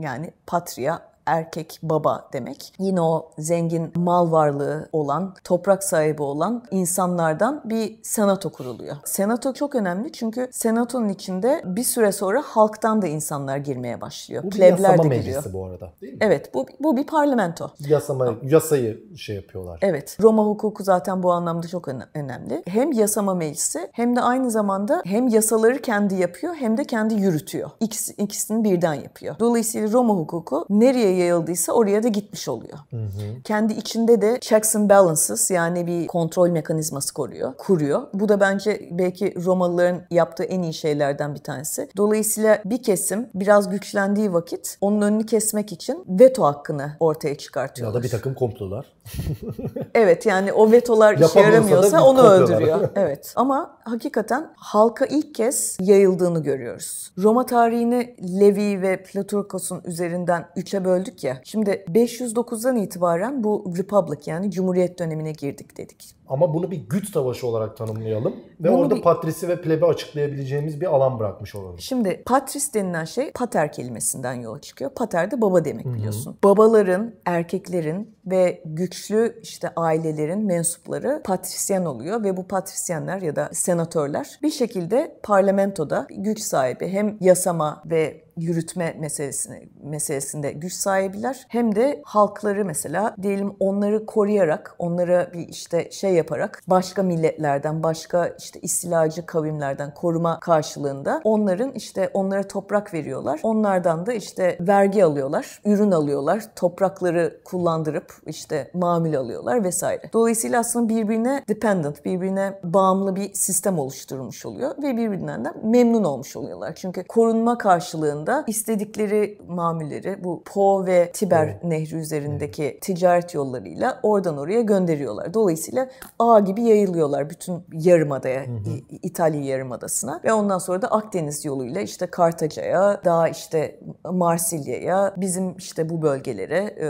yani patria erkek baba demek. Yine o zengin mal varlığı olan, toprak sahibi olan insanlardan bir senato kuruluyor. Senato çok önemli çünkü senatonun içinde bir süre sonra halktan da insanlar girmeye başlıyor. Bu bir Plebler yasama de meclisi bu arada değil mi? Evet bu, bu bir parlamento. Yasama, yasayı şey yapıyorlar. Evet. Roma hukuku zaten bu anlamda çok öne- önemli. Hem yasama meclisi hem de aynı zamanda hem yasaları kendi yapıyor hem de kendi yürütüyor. İkisi, ikisini birden yapıyor. Dolayısıyla Roma hukuku nereye yayıldıysa oraya da gitmiş oluyor. Kendi içinde de checks and balances yani bir kontrol mekanizması koruyor, kuruyor. Bu da bence belki Romalıların yaptığı en iyi şeylerden bir tanesi. Dolayısıyla bir kesim biraz güçlendiği vakit onun önünü kesmek için veto hakkını ortaya çıkartıyorlar. Ya da bir takım komplolar. <laughs> Evet yani o vetolar işe yaramıyorsa onu kopyalar. öldürüyor. <laughs> Evet ama hakikaten halka ilk kez yayıldığını görüyoruz. Roma tarihini Levi ve Platorkos'un üzerinden üçe böldük ya. Şimdi 509'dan itibaren bu Republic yani Cumhuriyet dönemine girdik dedik. Ama bunu bir güç savaşı olarak tanımlayalım. Ve Bunu orada bir- patrisi ve plebe açıklayabileceğimiz bir alan bırakmış olalım. Şimdi patris denilen şey pater kelimesinden yola çıkıyor. Pater de baba demek biliyorsun. Babaların, erkeklerin ve güçlü işte ailelerin mensupları patrisyen oluyor ve bu patrisyenler ya da senatörler bir şekilde parlamentoda güç sahibi hem yasama ve yürütme meselesini meselesinde güç sahibiler hem de halkları mesela diyelim onları koruyarak onlara bir işte şey yaparak başka milletlerden başka işte istilacı kavimlerden koruma karşılığında onların işte onlara toprak veriyorlar. Onlardan da işte vergi alıyorlar, ürün alıyorlar, toprakları kullandırıp işte mamül alıyorlar vesaire. Dolayısıyla aslında birbirine dependent, birbirine bağımlı bir sistem oluşturulmuş oluyor ve birbirinden de memnun olmuş oluyorlar. Çünkü korunma karşılığında istedikleri mamulleri bu Po ve Tiber nehri üzerindeki ticaret yollarıyla oradan oraya gönderiyorlar. Dolayısıyla ağ gibi yayılıyorlar bütün yarımadaya, İ- İtalya yarımadasına ve ondan sonra da Akdeniz yoluyla işte Kartaca'ya, daha işte Marsilya'ya, bizim işte bu bölgelere, e,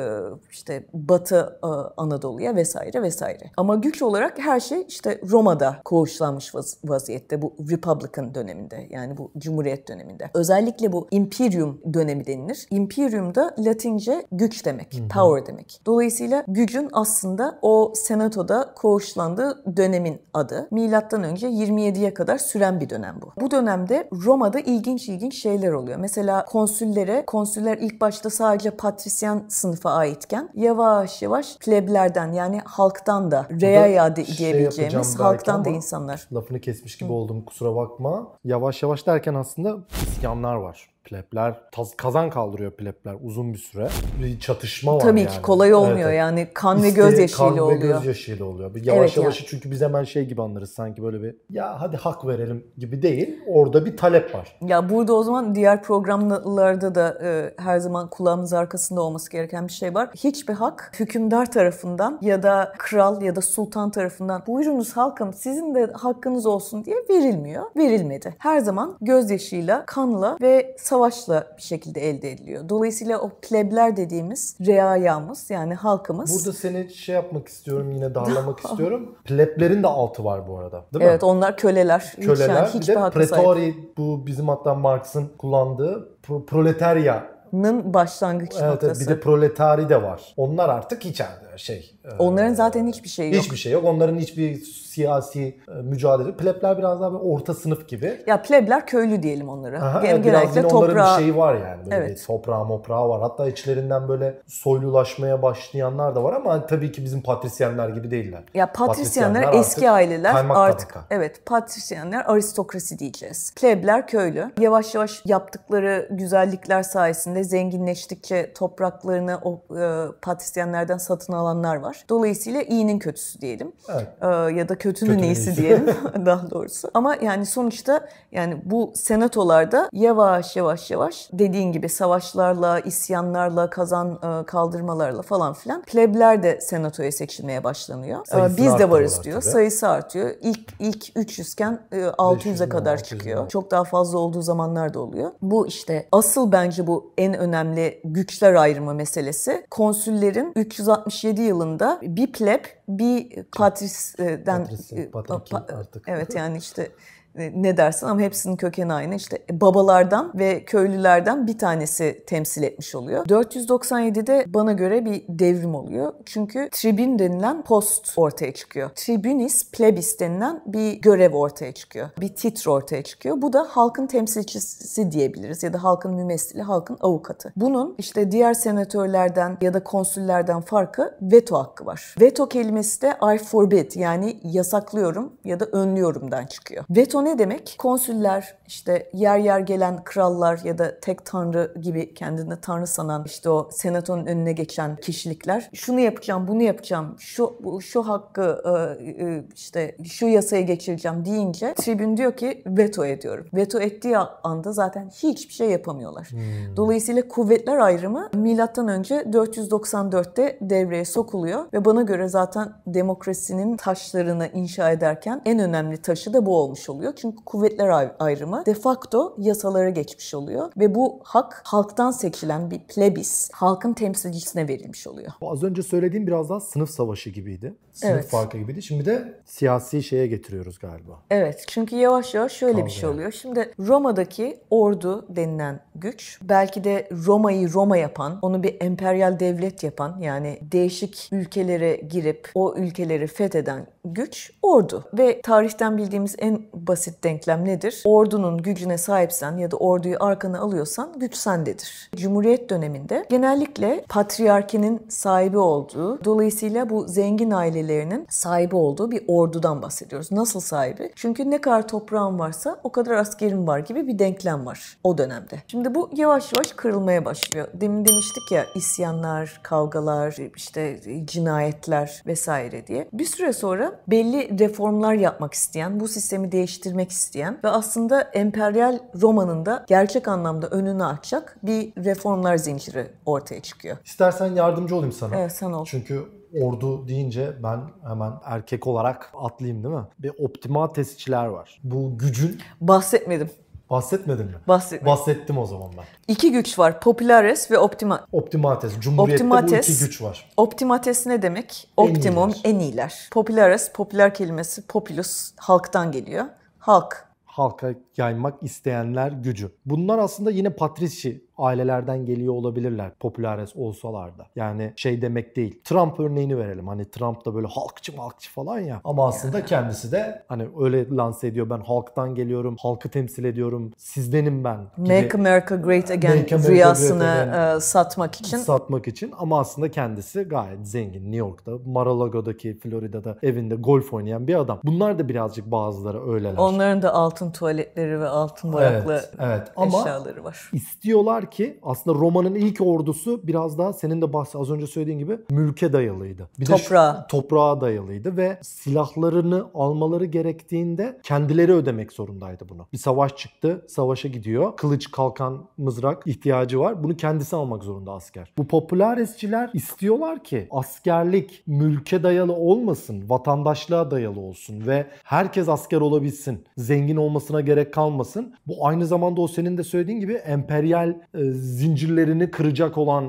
işte Batı e, Anadolu'ya vesaire vesaire. Ama güç olarak her şey işte Roma'da koğuşlanmış vaz- vaziyette bu Republican döneminde yani bu Cumhuriyet döneminde. Özellikle bu Imperium dönemi denilir. Imperium da Latince güç demek, power demek. Dolayısıyla gücün aslında o senatoda koğuşlandığı dönemin adı. Milattan önce 27'ye kadar süren bir dönem bu. Bu dönemde Roma'da ilginç ilginç şeyler oluyor. Mesela konsüllere, konsüller ilk başta sadece patrisyen sınıfa aitken yavaş yavaş pleblerden yani halktan da reaya şey diyebileceğimiz belki halktan da insanlar. Lafını kesmiş gibi oldum kusura bakma. Yavaş yavaş derken aslında isyanlar var. Plebler taz- kazan kaldırıyor plebler uzun bir süre. Bir çatışma var Tabii yani. ki kolay olmuyor Evet, evet. yani kan ve İsteği, gözyaşıyla kan ve oluyor. gözyaşıyla oluyor. Bir yavaş Evet yavaş yani. çünkü biz hemen şey gibi anlarız sanki böyle bir ya hadi hak verelim gibi değil. Orada bir talep var. Ya burada o zaman diğer programlarda da e, her zaman kulağımız arkasında olması gereken bir şey var. Hiçbir hak hükümdar tarafından ya da kral ya da sultan tarafından buyurunuz halkım sizin de hakkınız olsun diye verilmiyor. Verilmedi. Her zaman gözyaşıyla, kanla ve savaşla bir şekilde elde ediliyor. Dolayısıyla o plebler dediğimiz reayamız yani halkımız Burada seni şey yapmak istiyorum yine <laughs> darlamak istiyorum. Pleblerin de altı var bu arada. Değil mi? Evet onlar köleler. Hiç Köleler. yani bir hiçbir de pretori bu bizim hatta Marx'ın kullandığı pro- proletarya Nın başlangıç Evet, evet, noktası. bir de proletari de var. Onlar artık içeride şey. e, Onların zaten hiçbir şeyi yok. Hiçbir şey yok. Onların hiçbir siyasi e, mücadele. Plebler biraz daha bir orta sınıf gibi. Ya plebler köylü diyelim onlara. Aha, Gen- biraz yine onların bir şeyi var yani. Böyle Evet. bir toprağı moprağı var. Hatta içlerinden böyle soylulaşmaya başlayanlar da var ama tabii ki bizim patrisyenler gibi değiller. Ya patrisyenler Patrisyenler eski aileler artık tabaka. evet patrisyenler aristokrasi diyeceğiz. Plebler köylü. Yavaş yavaş yaptıkları güzellikler sayesinde zenginleştikçe topraklarını o e, patrisyenlerden satın alanlar var. Dolayısıyla iyinin kötüsü diyelim. Evet. E, ya da kötünün, Kötünün iyisi iyisi. diyelim <laughs> <laughs> daha doğrusu. Ama yani sonuçta yani bu senatolarda yavaş yavaş yavaş dediğin gibi savaşlarla, isyanlarla, kazan e, kaldırmalarla falan filan plebler de senatoya seçilmeye başlanıyor. E, Sayısını Biz de varız diyor. tabii. Sayısı artıyor. İlk ilk 300 iken e, 600'e 500'e kadar 600'e. çıkıyor. Çok daha fazla olduğu zamanlar da oluyor. Bu işte asıl bence bu en önemli güçler ayrımı meselesi. Konsüllerin 367 yılında bir pleb bir patristen Patrisi, patriki artık. Evet yani işte e, ne dersin ama hepsinin kökeni aynı. İşte babalardan ve köylülerden bir tanesi temsil etmiş oluyor. 497'de bana göre bir devrim oluyor. Çünkü tribün denilen post ortaya çıkıyor. Tribunis plebis denilen bir görev ortaya çıkıyor. Bir titr ortaya çıkıyor. Bu da halkın temsilcisi diyebiliriz ya da halkın mümessili, halkın avukatı. Bunun işte diğer senatörlerden ya da konsüllerden farkı veto hakkı var. Veto kelimesi de I forbid yani yasaklıyorum ya da önlüyorumdan çıkıyor. Veto ne demek? Konsüller, işte yer yer gelen krallar ya da tek tanrı gibi kendini tanrı sanan işte o senatonun önüne geçen kişilikler şunu yapacağım, bunu yapacağım, şu şu hakkı e, e, işte şu yasaya geçireceğim deyince tribün diyor ki veto ediyorum. Veto ettiği anda zaten hiçbir şey yapamıyorlar. Hmm. Dolayısıyla kuvvetler ayrımı milattan önce 494'te devreye sokuluyor ve bana göre zaten demokrasinin taşlarını inşa ederken en önemli taşı da bu olmuş oluyor. Çünkü kuvvetler ayrımı de facto yasalara geçmiş oluyor ve bu hak halktan seçilen bir plebis, halkın temsilcisine verilmiş oluyor. Az önce söylediğim biraz daha sınıf savaşı gibiydi. Sınıf evet. farkı gibiydi. Şimdi de siyasi şeye getiriyoruz galiba. Evet. Çünkü yavaş yavaş şöyle Kavga. bir şey oluyor. Şimdi Roma'daki ordu denilen güç belki de Roma'yı Roma yapan, onu bir emperyal devlet yapan yani değişik ülkelere girip o ülkeleri fetheden güç ordu. Ve tarihten bildiğimiz en basit denklem nedir? Ordunun gücüne sahipsen ya da orduyu arkana alıyorsan güç sendedir. Cumhuriyet döneminde genellikle patriarkinin sahibi olduğu, dolayısıyla bu zengin ailelerinin sahibi olduğu bir ordudan bahsediyoruz. Nasıl sahibi? Çünkü ne kadar toprağın varsa o kadar askerin var gibi bir denklem var o dönemde. Şimdi bu yavaş yavaş kırılmaya başlıyor. Demin demiştik ya isyanlar, kavgalar, işte cinayetler vesaire diye. Bir süre sonra belli reformlar yapmak isteyen, bu sistemi değiştirmek isteyen ve aslında emperyal Roma'nın da gerçek anlamda önünü açacak bir reformlar zinciri ortaya çıkıyor. İstersen yardımcı olayım sana. Evet sen ol. Çünkü ordu deyince ben hemen erkek olarak atlayayım değil mi? Bir optimatesçiler var. Bu gücün... Bahsetmedim. Bahsetmedin mi? Bahsetmedim. Bahsettim o zaman ben. İki güç var. Populares ve Optima. Optimates. Cumhuriyette Optimates, bu iki güç var. Optimates ne demek? Optimum, en iyiler. En iyiler. Populares, popüler kelimesi populus, halktan geliyor. Halk. Halka yaymak isteyenler gücü. Bunlar aslında yine patrici ailelerden geliyor olabilirler popülares olsalar da. Yani şey demek değil. Trump örneğini verelim. Hani Trump da böyle halkçı halkçı falan ya. Ama aslında kendisi de hani öyle lanse ediyor. Ben halktan geliyorum. Halkı temsil ediyorum. Sizdenim ben. Gibi. Make America Great Again Make America rüyasını great again. E, satmak için. Satmak için. Ama aslında kendisi gayet zengin. New York'ta, Mar-a-Lago'daki, Florida'da evinde golf oynayan bir adam. Bunlar da birazcık bazıları öyleler. Onların da altın tuvaletleri ve altın boyaklı evet, evet. Ama eşyaları var. İstiyorlar ki aslında Roma'nın ilk ordusu biraz daha senin de bahs az önce söylediğin gibi mülke dayalıydı. Bir toprağa. De toprağa dayalıydı ve silahlarını almaları gerektiğinde kendileri ödemek zorundaydı bunu. Bir savaş çıktı, savaşa gidiyor. Kılıç, kalkan, mızrak ihtiyacı var. Bunu kendisi almak zorunda asker. Bu popülaresçiler istiyorlar ki askerlik mülke dayalı olmasın, vatandaşlığa dayalı olsun ve herkes asker olabilsin. Zengin olmasına gerek kalmasın. Bu aynı zamanda o senin de söylediğin gibi emperyal e, zincirlerini kıracak olan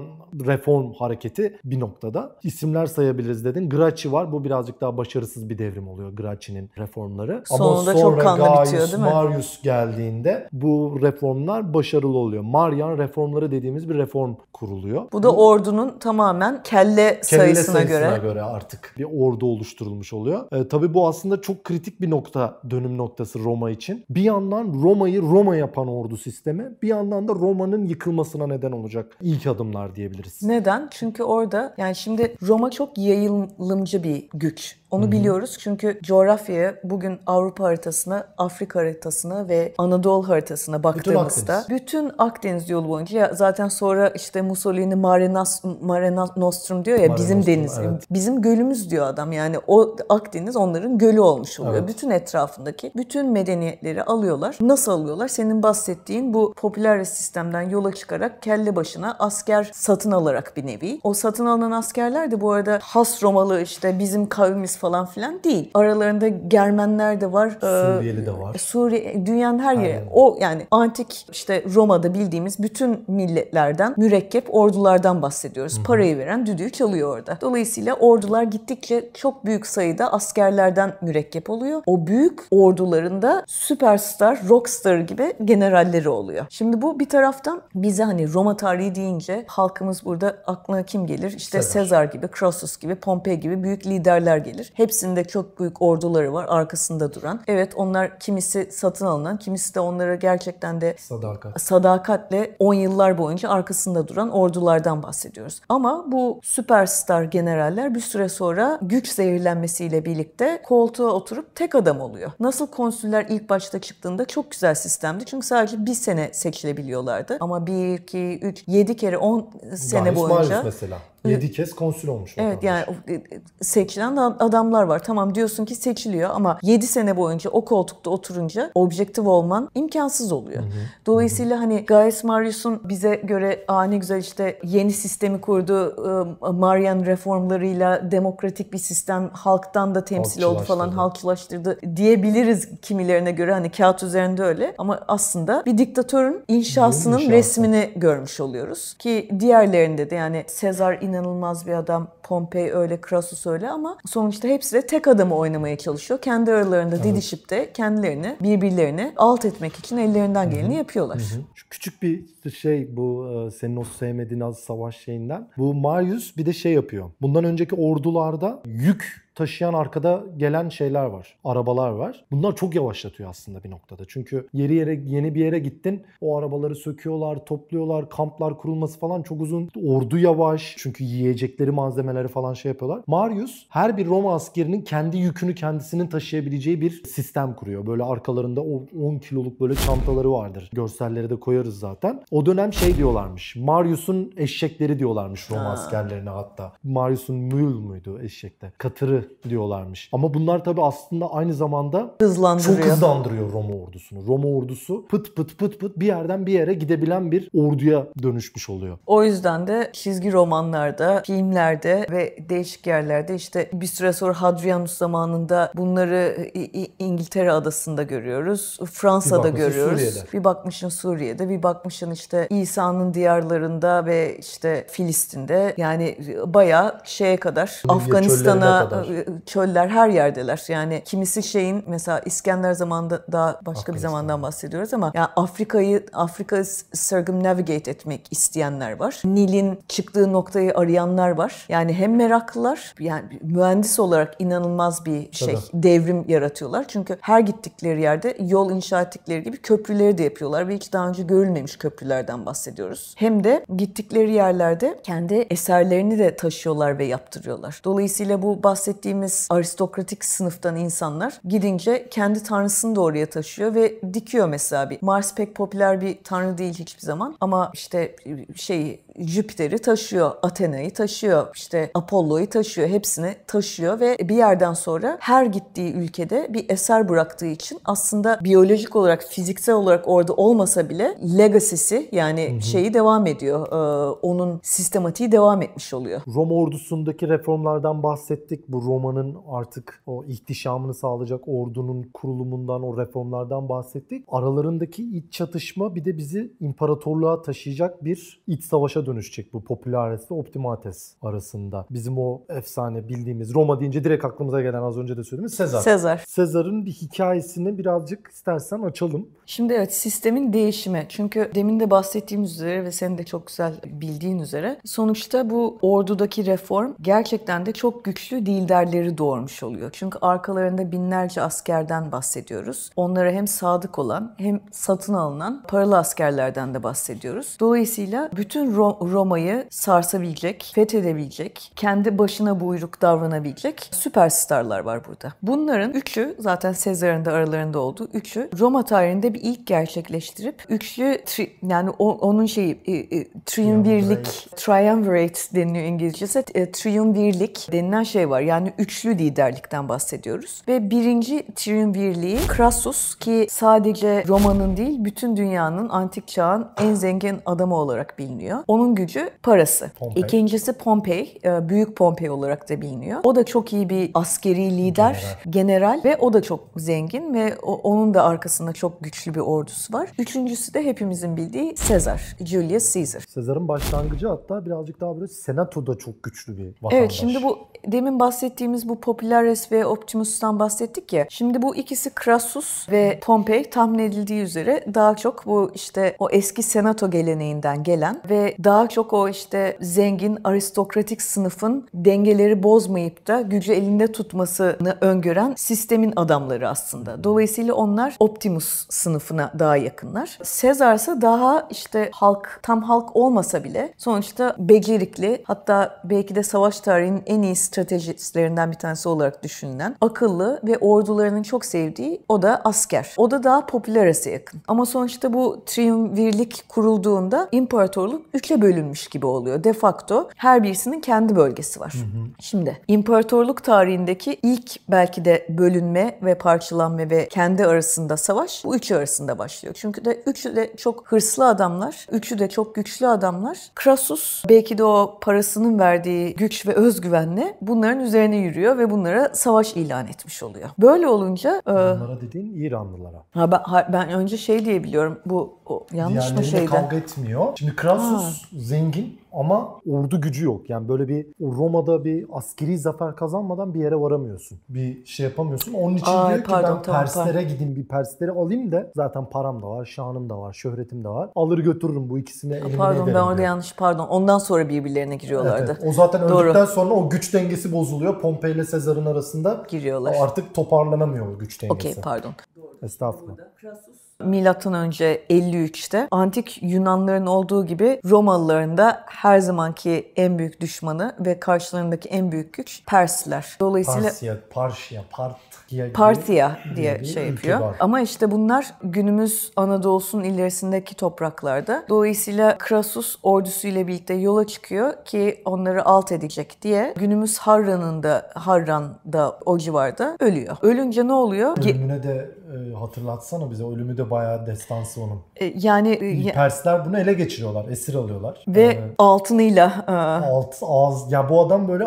reform hareketi bir noktada. İsimler sayabiliriz dedin. Graci var. Bu birazcık daha başarısız bir devrim oluyor Graci'nin reformları. Sonunda Ama sonra çok kanlı Gaius bitiyor değil mi? Marius geldiğinde bu reformlar başarılı oluyor. Marian reformları dediğimiz bir reform kuruluyor. Bu da bu, ordunun tamamen kelle, kelle sayısına, sayısına göre. göre artık bir ordu oluşturulmuş oluyor. E, tabii bu aslında çok kritik bir nokta, dönüm noktası Roma için. Bir yandan Roma'yı Roma yapan ordu sistemi, bir yandan da Roma'nın yıkılmasına neden olacak ilk adımlar diyebiliriz. Neden? Çünkü orada yani şimdi Roma çok yayılımcı bir güç. Onu Hı-hı. biliyoruz çünkü coğrafyaya bugün Avrupa haritasına, Afrika haritasına ve Anadolu haritasına baktığımızda bütün Akdeniz, bütün Akdeniz yolu boyunca ya zaten sonra işte Mussolini Mare, Nas, Mare Nostrum diyor ya Mare bizim Nostrum, deniz, evet. bizim gölümüz diyor adam. Yani o Akdeniz onların gölü olmuş oluyor. Evet. Bütün etrafındaki bütün medeniyetleri alıyorlar. Nasıl alıyorlar? Senin bahsettiğin bu popüler sistemden yola çıkarak kelle başına asker satın alarak bir nevi. O satın alınan askerler de bu arada has Romalı işte bizim kavimiz falan filan değil. Aralarında Germenler de var. e, Suriyeli de var. Suriye, dünyanın her yeri. Aynen. O yani antik işte Roma'da bildiğimiz bütün milletlerden mürekkep ordulardan bahsediyoruz. Parayı veren düdüğü çalıyor orada. Dolayısıyla ordular gittikçe çok büyük sayıda askerlerden mürekkep oluyor. O büyük ordularında süperstar, rockstar gibi generalleri oluyor. Şimdi bu bir taraftan bize hani Roma tarihi deyince halkımız burada aklına kim gelir? İşte Sezar. Sezar gibi, Crassus gibi, Pompey gibi büyük liderler gelir. Hepsinde çok büyük orduları var arkasında duran. Evet onlar kimisi satın alınan, kimisi de onlara gerçekten de Sadakat. sadakatle 10 yıllar boyunca arkasında duran ordulardan bahsediyoruz. Ama bu süperstar generaller bir süre sonra güç zehirlenmesiyle birlikte koltuğa oturup tek adam oluyor. Nasıl konsüller ilk başta çıktığında çok güzel sistemdi. Çünkü sadece bir sene seçilebiliyorlardı. Ama 1, 2, 3, 7 kere 10 sene Gaius boyunca... Mesela. 7 kez konsül olmuş. Evet vatandaş. yani e, e, seçilen ad- adamlar var. Tamam diyorsun ki seçiliyor ama 7 sene boyunca o koltukta oturunca objektif olman imkansız oluyor. Dolayısıyla hani Gaius Marius'un bize göre aa ne güzel işte yeni sistemi kurdu. Marian reformlarıyla demokratik bir sistem halktan da temsil oldu falan Halkçılaştırdı. diyebiliriz kimilerine göre hani kağıt üzerinde öyle ama aslında bir diktatörün inşasının İnşası. resmini görmüş oluyoruz ki diğerlerinde de yani Sezar inanılmaz bir adam, Pompey öyle, Crassus öyle ama sonuçta hepsi de tek adamı oynamaya çalışıyor. Kendi aralarında didişip de kendilerini, birbirlerini alt etmek için ellerinden geleni yapıyorlar. Şu küçük bir şey bu e, senin o sevmediğin az savaş şeyinden. Bu Marius bir de şey yapıyor. Bundan önceki ordularda yük taşıyan arkada gelen şeyler var. Arabalar var. Bunlar çok yavaşlatıyor aslında bir noktada. Çünkü yeri yere yeni bir yere gittin. O arabaları söküyorlar, topluyorlar, kamplar kurulması falan çok uzun. Ordu yavaş. Çünkü yiyecekleri, malzemeleri falan şey yapıyorlar. Marius her bir Roma askerinin kendi yükünü kendisinin taşıyabileceği bir sistem kuruyor. Böyle arkalarında o 10 kiloluk böyle çantaları vardır. Görselleri de koyarız zaten. O dönem şey diyorlarmış. Marius'un eşekleri diyorlarmış Roma Ha. askerlerine hatta. Marius'un mül muydu eşekte? Katırı diyorlarmış. Ama bunlar tabii aslında aynı zamanda Hızlandırıyor. çok hızlandırıyor Roma ordusunu. Roma ordusu pıt pıt pıt pıt bir yerden bir yere gidebilen bir orduya dönüşmüş oluyor. O yüzden de çizgi romanlarda, filmlerde ve değişik yerlerde işte bir süre sonra Hadrianus zamanında bunları İ- İ- İngiltere adasında görüyoruz. Fransa'da Bir görüyoruz. Suriye'de. Bir bakmışın Suriye'de, bir bakmışın işte İsa'nın diyarlarında ve işte Filistin'de. Yani bayağı şeye kadar Afganistan'a çöller her yerdeler. Yani kimisi şeyin mesela İskender zamanında daha başka bir zamandan bahsediyoruz ama yani Afrika'yı Afrika'yı circumnavigate etmek isteyenler var. Nil'in çıktığı noktayı arayanlar var. Yani hem meraklılar yani mühendis olarak inanılmaz bir şey Tabii. devrim yaratıyorlar. Çünkü her gittikleri yerde yol inşa ettikleri gibi köprüleri de yapıyorlar ve hiç daha önce görülmemiş köprülerden bahsediyoruz. Hem de gittikleri yerlerde kendi eserlerini de taşıyorlar ve yaptırıyorlar. Dolayısıyla bu bahsettiğimiz aristokratik sınıftan insanlar gidince kendi tanrısını da oraya taşıyor ve dikiyor mesela bir. Mars pek popüler bir tanrı değil hiçbir zaman ama işte şey Jüpiter'i taşıyor, Athena'yı taşıyor, işte Apollo'yu taşıyor, hepsini taşıyor ve bir yerden sonra her gittiği ülkede bir eser bıraktığı için aslında biyolojik olarak, fiziksel olarak orada olmasa bile legacy'si yani şeyi devam ediyor. Ee, onun sistematiği devam etmiş oluyor. Roma ordusundaki reformlardan bahsettik. Bu Roma'nın artık o ihtişamını sağlayacak ordunun kurulumundan, o reformlardan bahsettik. Aralarındaki iç çatışma bir de bizi imparatorluğa taşıyacak bir iç savaşa dönüşecek bu Populares ve Optimates arasında. Bizim o efsane bildiğimiz Roma deyince direkt aklımıza gelen az önce de söylediğimiz Sezar. Sezar. Sezar'ın bir hikayesini birazcık istersen açalım. Şimdi evet sistemin değişimi. Çünkü demin de bahsettiğimiz üzere ve senin de çok güzel bildiğin üzere sonuçta bu ordudaki reform gerçekten de çok güçlü liderleri doğurmuş oluyor. Çünkü arkalarında binlerce askerden bahsediyoruz. Onlara hem sadık olan hem satın alınan paralı askerlerden de bahsediyoruz. Dolayısıyla bütün Ro- Roma'yı sarsabilecek, fethedebilecek, kendi başına buyruk davranabilecek süperstarlar var burada. Bunların üçü zaten Sezar'ın da aralarında olduğu üçü Roma tarihinde bir ilk gerçekleştirip üçlü tri- yani o- onun şeyi e, e, triumvirlik, triumvirate deniliyor İngilizcesi. E, triumvirlik denilen şey var. Yani üçlü liderlikten bahsediyoruz. Ve birinci triumvirliği Crassus ki sadece Roma'nın değil bütün dünyanın antik çağın en zengin adamı olarak biliniyor. Onun gücü parası. Pompey. İkincisi Pompey, e, Büyük Pompey olarak da biliniyor. O da çok iyi bir askeri lider, general, ve o da çok zengin ve onun da arkasında çok güçlü bir ordusu var. Üçüncüsü de hepimizin bildiği Caesar, Julius Caesar. Sezar'ın başlangıcı hatta birazcık daha böyle senatoda çok güçlü bir vatandaş. Evet şimdi bu demin bahsettiğimiz bu Populares ve Optimus'tan bahsettik ya. Şimdi bu ikisi Crassus ve Pompey tahmin edildiği üzere daha çok bu işte o eski senato geleneğinden gelen ve daha çok o işte zengin aristokratik sınıfın dengeleri bozmayıp da gücü elinde tutmasını öngören sistemin adamları aslında. Dolayısıyla onlar Optimus sınıfına daha yakınlar. Caesar ise daha işte halk tam halk olmasa bile sonuçta becerikli hatta belki de savaş tarihinin en iyi stratejistlerinden bir tanesi olarak düşünülen akıllı ve ordularının çok sevdiği o da asker. O da daha popülerese yakın. Ama sonuçta bu triumvirlik kurulduğunda imparatorluk üçe bölünmüş gibi oluyor. De facto her birisinin kendi bölgesi var. Şimdi imparatorluk tarihindeki ilk belki de bölünme ve parçalanma ve kendi arasında savaş bu üçü arasında başlıyor. Çünkü de üçü de çok hırslı adamlar, üçü de çok güçlü adamlar. Crassus belki de o parasının verdiği güç ve özgüvenle bunların üzerine yürüyor ve bunlara savaş ilan etmiş oluyor. Böyle olunca e, Onlara dediğin İranlılara. ha ben, ha- ben önce şey diye biliyorum bu o, yanlış mı şeyde? kavga etmiyor. Şimdi Crassus zengin ama ordu gücü yok. Yani böyle bir Roma'da bir askeri zafer kazanmadan bir yere varamıyorsun. Bir şey yapamıyorsun. Onun için Ay, diyor ki pardon, ben tamam, Perslere gideyim bir Persleri alayım da zaten param da var, şanım da var, şöhretim de var. Alır götürürüm bu ikisini elimine Pardon ben orada diyor. yanlış pardon. Ondan sonra birbirlerine Evet, giriyorlardı. evet. O zaten Doğru. öldükten sonra o güç dengesi bozuluyor. Pompey ile Sezar'ın arasında Giriyorlar. o artık toparlanamıyor o güç dengesi. Okey pardon. Estağfurullah. Milattan önce 53'te antik Yunanların olduğu gibi Romalıların da her zamanki en büyük düşmanı ve karşılarındaki en büyük güç Persler. Dolayısıyla Parsiya, Parşya, Partya gibi Partia diye şey yapıyor. var. Ama işte bunlar günümüz Anadolu'sunun ilerisindeki topraklarda. Dolayısıyla Crassus ordusuyla birlikte yola çıkıyor ki onları alt edecek diye. Günümüz Harran'ın da Harran da o civarda ölüyor. Ölünce ne oluyor? Ölümüne de e, hatırlatsana bize. Ölümü de bayağı destansı onun. e, yani e, Persler bunu ele geçiriyorlar, esir alıyorlar. ve Ee, altınıyla e, alt ağız ya bu adam böyle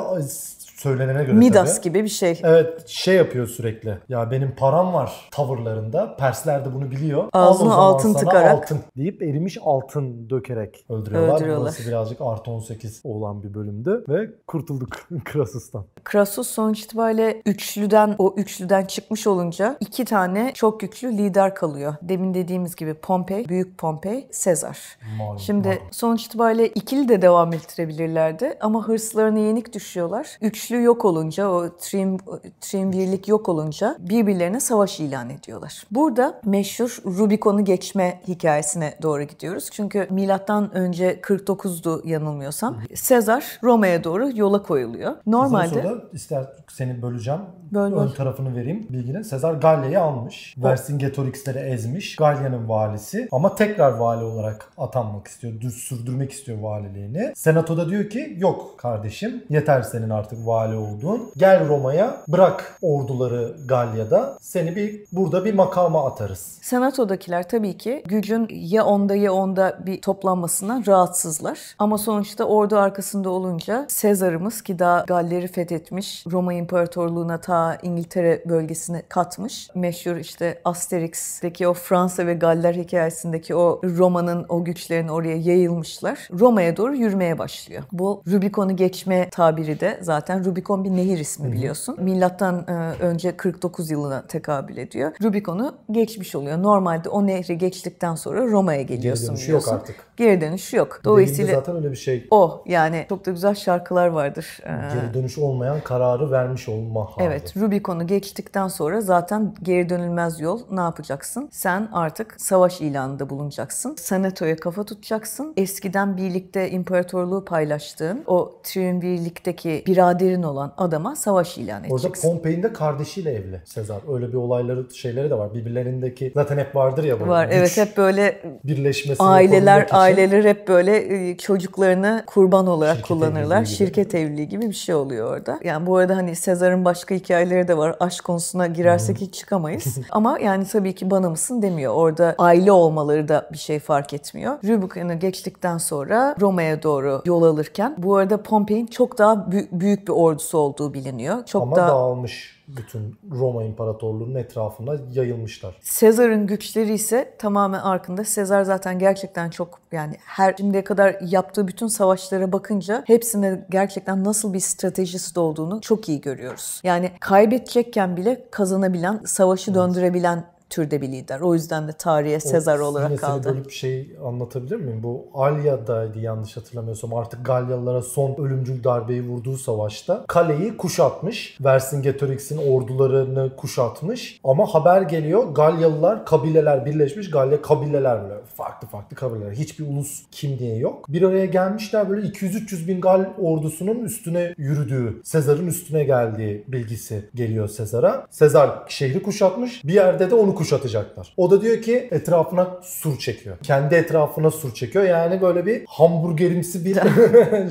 söylenene göre Midas tabii. gibi bir şey. Evet şey yapıyor sürekli. Ya benim param var tavırlarında. Persler de bunu biliyor. Ağzına Al altın tıkarak. altın deyip erimiş altın dökerek öldürüyorlar. Öldürüyorlar. Burası birazcık artı 18 olan bir bölümdü ve kurtulduk <laughs> Krasus'tan. Crassus sonuç itibariyle üçlüden o üçlüden çıkmış olunca iki tane çok güçlü lider kalıyor. Demin dediğimiz gibi Pompey, Büyük Pompey, Sezar. Malum, Şimdi malum. sonuç itibariyle ikili de devam ettirebilirlerdi ama hırslarına yenik düşüyorlar. Üçlü yok olunca, o trim, triumvirlik yok olunca birbirlerine savaş ilan ediyorlar. Burada meşhur Rubikon'u geçme hikayesine doğru gidiyoruz. Çünkü milattan önce 49'du yanılmıyorsam. Sezar Roma'ya doğru yola koyuluyor. Normalde Normalde ister seni böleceğim. Böl, ön tarafını vereyim bilgine. Sezar Galya'yı almış. Vercingetorix'leri ezmiş. Galya'nın valisi ama tekrar vali olarak atanmak istiyor. Düz sürdürmek istiyor valiliğini. Senatoda diyor ki yok kardeşim yeter senin artık vali olduğun. Gel Roma'ya bırak orduları Galya'da. Seni bir burada bir makama atarız. Senato'dakiler tabii ki gücün ya onda ya onda bir toplanmasından rahatsızlar. Ama sonuçta ordu arkasında olunca Sezar'ımız ki daha Galler'i fethetmiş, Roma İmparatorluğu'na ta İngiltere bölgesine katmış. Meşhur işte Asterix'teki o Fransa ve Galler hikayesindeki o Roma'nın o güçlerini oraya yayılmışlar. Roma'ya doğru yürümeye başlıyor. Bu Rubikon'u geçme tabiri de zaten Rubikon bir nehir ismi biliyorsun. Milattan e, önce 49 yılına tekabül ediyor. Rubikon'u geçmiş oluyor. Normalde o nehri geçtikten sonra Roma'ya geliyorsun dönüşü yok artık. Geri dönüşü yok. Dolayısıyla Dolayısıyla zaten öyle bir şey. o yani çok da güzel şarkılar vardır. Ee, Geri dönüş olmayan kararı vermiş olma hali. Evet, Rubikon'u geçtikten sonra zaten geri dönülmez yol. Ne yapacaksın? Sen artık savaş ilanında bulunacaksın. Senato'ya kafa tutacaksın. Eskiden birlikte imparatorluğu paylaştığın o triumvirlikteki biraderin gelin olan adama savaş ilan Orada edeceksin. Pompei'nin de kardeşiyle evli Sezar. Öyle bir olayları şeyleri de var. Birbirlerindeki zaten hep vardır ya böyle Var evet hep böyle birleşmesini aileler aileler hep böyle e, çocuklarını kurban olarak Şirket kullanırlar. evliliği. Şirket evliliği gibi bir şey oluyor orada. Yani bu arada hani Sezar'ın başka hikayeleri de var. Aşk konusuna girersek hiç çıkamayız. <laughs> Ama yani tabii ki bana mısın demiyor. Orada aile olmaları da bir şey fark etmiyor. Rubicon'u geçtikten sonra Roma'ya doğru yol alırken bu arada Pompei'nin çok daha bü- büyük bir ordusu olduğu biliniyor. Çok Ama daha dağılmış bütün Roma İmparatorluğu'nun etrafına yayılmışlar. Sezar'ın güçleri ise tamamen arkında. Sezar zaten gerçekten çok yani her şimdiye kadar yaptığı bütün savaşlara bakınca hepsinde gerçekten nasıl bir stratejist olduğunu çok iyi görüyoruz. Yani kaybedecekken bile kazanabilen, savaşı döndürebilen türde bir lider. O yüzden de tarihe Sezar olarak kaldı. bölüp şey anlatabilir miyim? Bu Alya'daydı yanlış hatırlamıyorsam. Artık Galyalılara son ölümcül darbeyi vurduğu savaşta kaleyi kuşatmış. Vercingetorix'in ordularını kuşatmış. Ama haber geliyor Galyalılar kabileler birleşmiş. Galya kabileler böyle farklı farklı kabileler. Hiçbir ulus kimliği yok. Bir araya gelmişler böyle 200-300 bin Gal ordusunun üstüne yürüdüğü, Sezar'ın üstüne geldiği bilgisi geliyor Sezar'a. Sezar şehri kuşatmış. Bir yerde de onu kuşatacaklar. O da diyor ki etrafına sur çekiyor. Kendi etrafına sur çekiyor. Yani böyle bir hamburgerimsi bir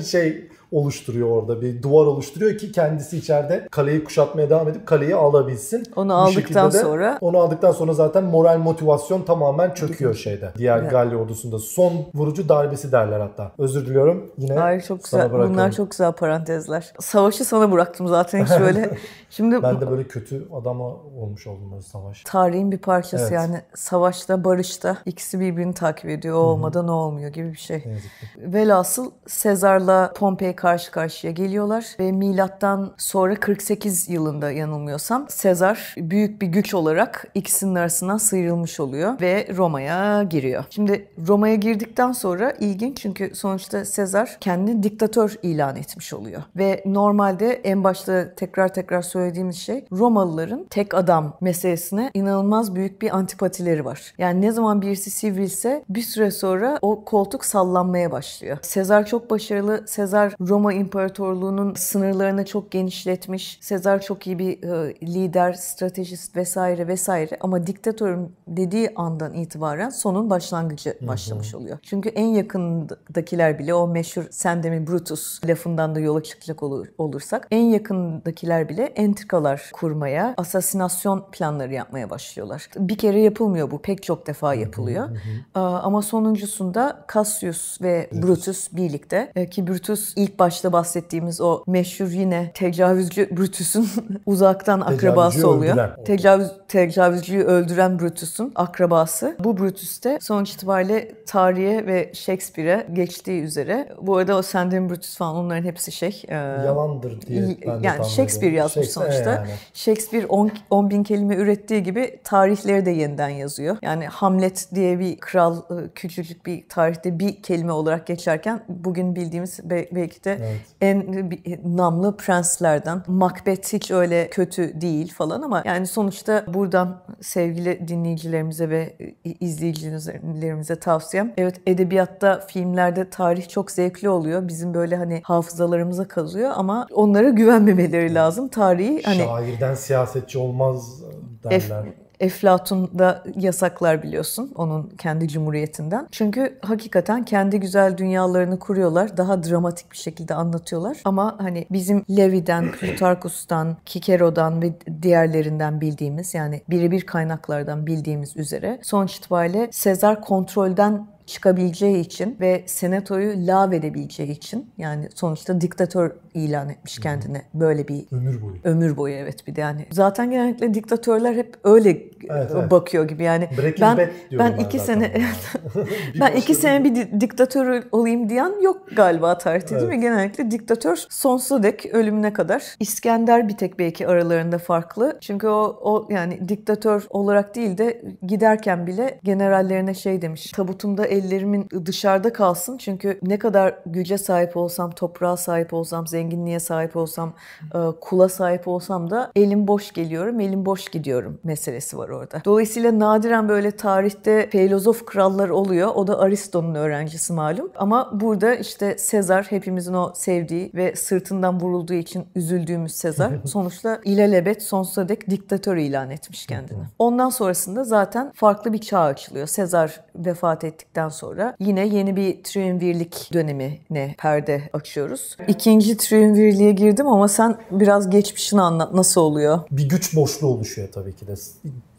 <laughs> şey oluşturuyor orada. Bir duvar oluşturuyor ki kendisi içeride kaleyi kuşatmaya devam edip kaleyi alabilsin. Onu Bu aldıktan de- sonra- onu aldıktan sonra zaten moral motivasyon tamamen çöküyor şeyde. Diğer Evet. Galya ordusunda. Son vurucu darbesi derler hatta. Özür diliyorum. Yine Hayır çok sana güzel. bırakalım. Bunlar çok güzel parantezler. Savaşı sana bıraktım zaten hiç böyle. <laughs> Şimdi Ben de böyle kötü adama olmuş oldum böyle savaş. tarihin bir parçası Evet. yani savaşta barışta ikisi birbirini takip ediyor. O olmadan o olmuyor gibi bir şey. Ne. Velhasıl Sezar'la Pompei karşı karşıya geliyorlar ve milattan sonra 48 yılında yanılmıyorsam Sezar büyük bir güç olarak ikisinin arasından sıyrılmış oluyor ve Roma'ya giriyor. Şimdi Roma'ya girdikten sonra ilginç çünkü sonuçta Sezar kendi diktatör ilan etmiş oluyor. Ve normalde en başta tekrar tekrar söylediğimiz şey Romalıların tek adam meselesine inanılmaz büyük bir antipatileri var. Yani ne zaman birisi sivrilse bir süre sonra o koltuk sallanmaya başlıyor. Sezar çok başarılı. Sezar Roma İmparatorluğu'nun sınırlarını çok genişletmiş. Sezar çok iyi bir e, lider, stratejist vesaire vesaire ama diktatörüm dediği andan itibaren sonun başlangıcı başlamış oluyor. Çünkü en yakındakiler bile o meşhur Sendemi Brutus lafından da yola çıkacak olur- olursak en yakındakiler bile entrikalar kurmaya, asasinasyon planları yapmaya başlıyorlar. Bir kere yapılmıyor bu, pek çok defa yapılıyor. Ama sonuncusunda Cassius ve Brutus birlikte e, ki Brutus ilk başta bahsettiğimiz o meşhur yine tecavüzcü Brutus'un <laughs> uzaktan akrabası oluyor. öldüren. Tecavüz, tecavüzcüyü öldüren Brutus'un akrabası. Bu Brutus de sonuç itibariyle tarihe ve Shakespeare'e geçtiği üzere. Bu arada o Sandin Brutus falan onların hepsi şey. e, Yalandır diye ben de yani tahmin Shakespeare yazmış Shakespeare sonuçta. yani. Shakespeare 10 bin kelime ürettiği gibi tarihleri de yeniden yazıyor. Yani Hamlet diye bir kral e, küçücük bir tarihte bir kelime olarak geçerken bugün bildiğimiz be- belki de Evet. en bir- namlı prenslerden. Macbeth hiç öyle kötü değil falan ama yani sonuçta buradan sevgili dinleyicilerimize ve e, izleyicilerimize tavsiyem. Evet edebiyatta, filmlerde tarih çok zevkli oluyor. Bizim böyle hani hafızalarımıza kalıyor ama onlara güvenmemeleri lazım. Tarihi hani Şairden siyasetçi olmaz Ef- derler. Eflatun da yasaklar biliyorsun onun kendi cumhuriyetinden. Çünkü hakikaten kendi güzel dünyalarını kuruyorlar. Daha dramatik bir şekilde anlatıyorlar. Ama hani bizim Levi'den, <clears throat> Plutarkus'tan, Kikero'dan ve diğerlerinden bildiğimiz yani birebir kaynaklardan bildiğimiz üzere sonuç itibariyle Sezar kontrolden çıkabileceği için ve senatoyu lağvedebileceği için yani sonuçta diktatör ilan etmiş kendine böyle bir Ömür boyu. Ömür boyu evet bir de yani. Zaten genellikle diktatörler hep öyle Evet, evet. bakıyor gibi yani. Breaking ben Bad ben iki zaten sene <laughs> <laughs> ben iki sene bir di- diktatör olayım diyen yok galiba tarihte değil mi? Evet. Genellikle diktatör sonsuza dek ölümüne kadar. İskender bir tek belki aralarında farklı. Çünkü o, o yani diktatör olarak değil de giderken bile generallerine şey demiş. Tabutumda ellerimin dışarıda kalsın. Çünkü ne kadar güce sahip olsam, toprağa sahip olsam, zenginliğe sahip olsam, e, kula sahip olsam da elim boş geliyorum, elim boş gidiyorum meselesi var orada. Dolayısıyla nadiren böyle tarihte filozof krallar oluyor. O da Aristo'nun öğrencisi malum. Ama burada işte Sezar hepimizin o sevdiği ve sırtından vurulduğu için üzüldüğümüz Sezar <laughs> sonuçta ilelebet sonsuza dek diktatör ilan etmiş kendini. Ondan sonrasında zaten farklı bir çağ açılıyor. Sezar vefat ettikten sonra yine yeni bir triumvirlik dönemine perde açıyoruz. İkinci triumvirliğe girdim ama sen biraz geçmişini anlat. Nasıl oluyor? Bir güç boşluğu oluşuyor tabii ki de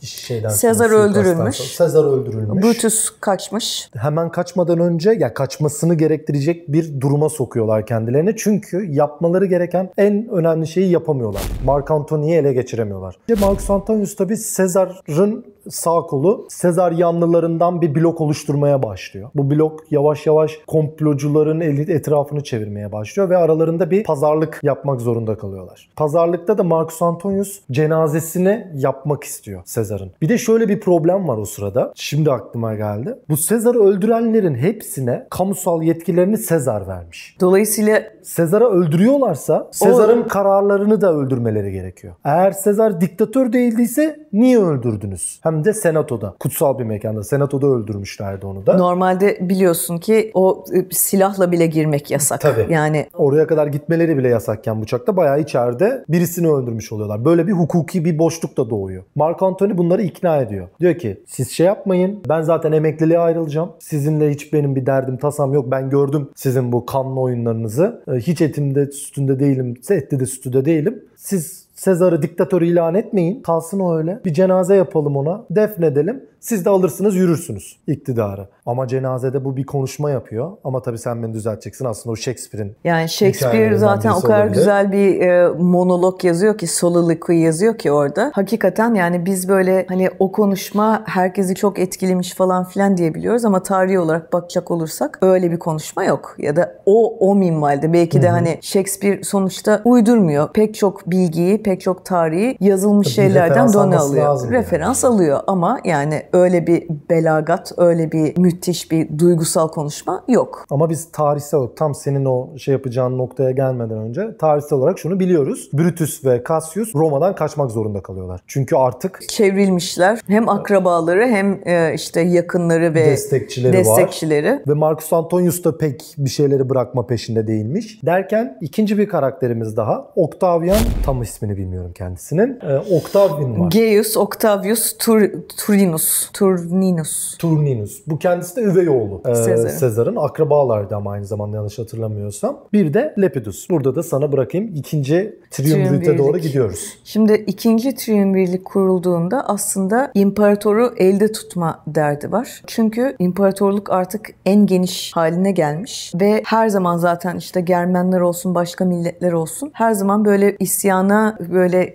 şeyden Sezar öldürülmüş. Sezar öldürülmüş. Brutus kaçmış. Hemen kaçmadan önce ya kaçmasını gerektirecek bir duruma sokuyorlar kendilerini. Çünkü yapmaları gereken en önemli şeyi yapamıyorlar. Mark Antony'yi ele geçiremiyorlar. Marcus Antonius tabii Sezar'ın sağ kolu Sezar yanlılarından bir blok oluşturmaya başlıyor. Bu blok yavaş yavaş komplocuların etrafını çevirmeye başlıyor ve aralarında bir pazarlık yapmak zorunda kalıyorlar. Pazarlıkta da Marcus Antonius cenazesini yapmak istiyor Sezar'ın. Bir de şöyle bir problem var o sırada. Şimdi aklıma geldi. Bu Sezar'ı öldürenlerin hepsine kamusal yetkilerini Sezar vermiş. Dolayısıyla Sezar'a öldürüyorlarsa Sezar'ın o... kararlarını da öldürmeleri gerekiyor. Eğer Sezar diktatör değildiyse niye öldürdünüz? Hem de senatoda. Kutsal bir mekanda. Senatoda öldürmüşlerdi onu da. Normalde biliyorsun ki o e, silahla bile girmek yasak. Tabii. Yani oraya kadar gitmeleri bile yasakken bıçakta bayağı içeride birisini öldürmüş oluyorlar. Böyle bir hukuki bir boşluk da doğuyor. Mark Antony bunları ikna ediyor. Diyor ki siz şey yapmayın. Ben zaten emekliliğe ayrılacağım. Sizinle hiç benim bir derdim tasam yok. Ben gördüm sizin bu kanlı oyunlarınızı. E, hiç etimde sütünde değilim. Ette de sütüde değilim. Siz Sezar'ı diktatör ilan etmeyin. Kalsın o öyle. Bir cenaze yapalım ona. Defnedelim. Siz de alırsınız yürürsünüz iktidarı. Ama cenazede bu bir konuşma yapıyor. Ama tabii sen beni düzelteceksin. Aslında o Shakespeare'in Yani Shakespeare zaten o kadar olabilir. güzel bir e, monolog yazıyor ki, soliloquy yazıyor ki orada. Hakikaten yani biz böyle hani o konuşma herkesi çok etkilemiş falan filan diyebiliyoruz ama tarihi olarak bakacak olursak öyle bir konuşma yok. Ya da o o minvalde belki de Hı-hı. hani Shakespeare sonuçta uydurmuyor. Pek çok bilgiyi, pek çok tarihi yazılmış Tabii şeylerden done alıyor. Referans yani. alıyor ama yani öyle bir belagat, öyle bir müthiş bir duygusal konuşma yok. Ama biz tarihsel olarak tam senin o şey yapacağın noktaya gelmeden önce tarihsel olarak şunu biliyoruz. Brutus ve Cassius Roma'dan kaçmak zorunda kalıyorlar. Çünkü artık çevrilmişler. Hem akrabaları hem e, işte yakınları ve destekçileri, destekçileri. var. Ve Marcus Antonius da pek bir şeyleri bırakma peşinde değilmiş. Derken ikinci bir karakterimiz daha. Octavian tam ismini bilmiyorum kendisinin. Ee, Octavian var. Gaius Octavius Tur Turinus. Turninus. Turninus. Bu kendisi de üvey oğlu. Ee, Sezar'ın. Sezar'ın. Akrabalardı ama aynı zamanda yanlış hatırlamıyorsam. Bir de Lepidus. Burada da sana bırakayım. İkinci triumvirite doğru gidiyoruz. Şimdi ikinci triumvirlik kurulduğunda aslında imparatoru elde tutma derdi var. Çünkü imparatorluk artık en geniş haline gelmiş ve her zaman zaten işte Germenler olsun başka milletler olsun her zaman böyle isyana böyle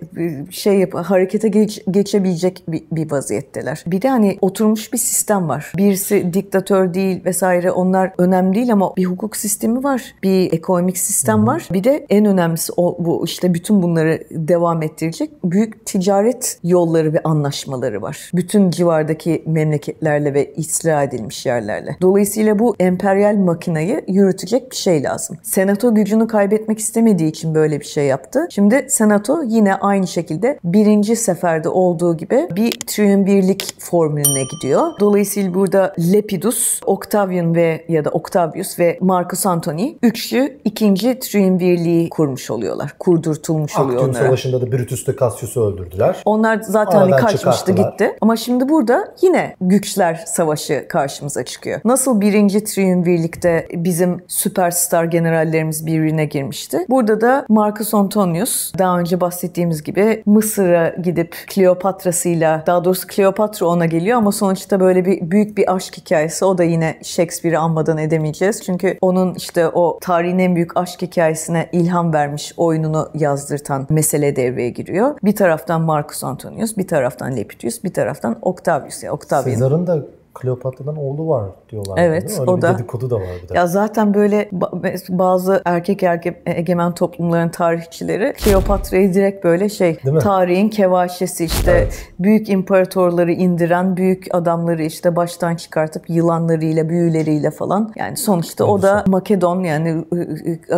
şey yap harekete geç, geçebilecek bir, bir vaziyetteler. Bir de hani oturmuş bir sistem var. Birisi diktatör değil vesaire onlar önemli değil ama bir hukuk sistemi var. Bir ekonomik sistem Hı-hı. var. Bir de en önemlisi o bu işte bütün bunları devam ettirecek büyük ticaret yolları ve anlaşmaları var. Bütün civardaki memleketlerle ve istila edilmiş yerlerle. Dolayısıyla bu emperyal makinayı yürütecek bir şey lazım. Senato gücünü kaybetmek istemediği için böyle bir şey yaptı. Şimdi Senato yine aynı şekilde birinci seferde olduğu gibi bir triumvirlik formülüne gidiyor. Dolayısıyla burada Lepidus, Octavian ve ya da Octavius ve Marcus Antony üçlü ikinci triumvirliği kurmuş oluyorlar. Kurdurtulmuş oluyor Aktium onlara. Savaşı'nda da Brutus de Cassius'u öldürdüler. Onlar zaten hani kaçmıştı gitti. Ama şimdi burada yine güçler savaşı karşımıza çıkıyor. Nasıl birinci triumvirlikte bizim süperstar generallerimiz birbirine girmişti. Burada da Marcus Antonius daha önce bahsettiğimiz gibi Mısır'a gidip Kleopatra'sıyla daha doğrusu Kleopatra ona geliyor ama sonuçta böyle bir büyük bir aşk hikayesi. O da yine Shakespeare'i anmadan edemeyeceğiz. Çünkü onun işte o tarihin en büyük aşk hikayesine ilham vermiş oyununu yazdırtan mesele devreye giriyor. Bir taraftan Marcus Antonius, bir taraftan Lepidus, bir taraftan Octavius. Ya Octavian. Sezar'ın da Kleopatra'dan oğlu var diyorlar. Evet, Öyle o bir da. dedikodu da var bir de. Ya zaten böyle bazı erkek erkek egemen toplumların tarihçileri Kleopatra'yı direkt böyle şey tarihin kevaşesi işte evet. büyük imparatorları indiren büyük adamları işte baştan çıkartıp yılanlarıyla büyüleriyle falan yani sonuçta o da Makedon yani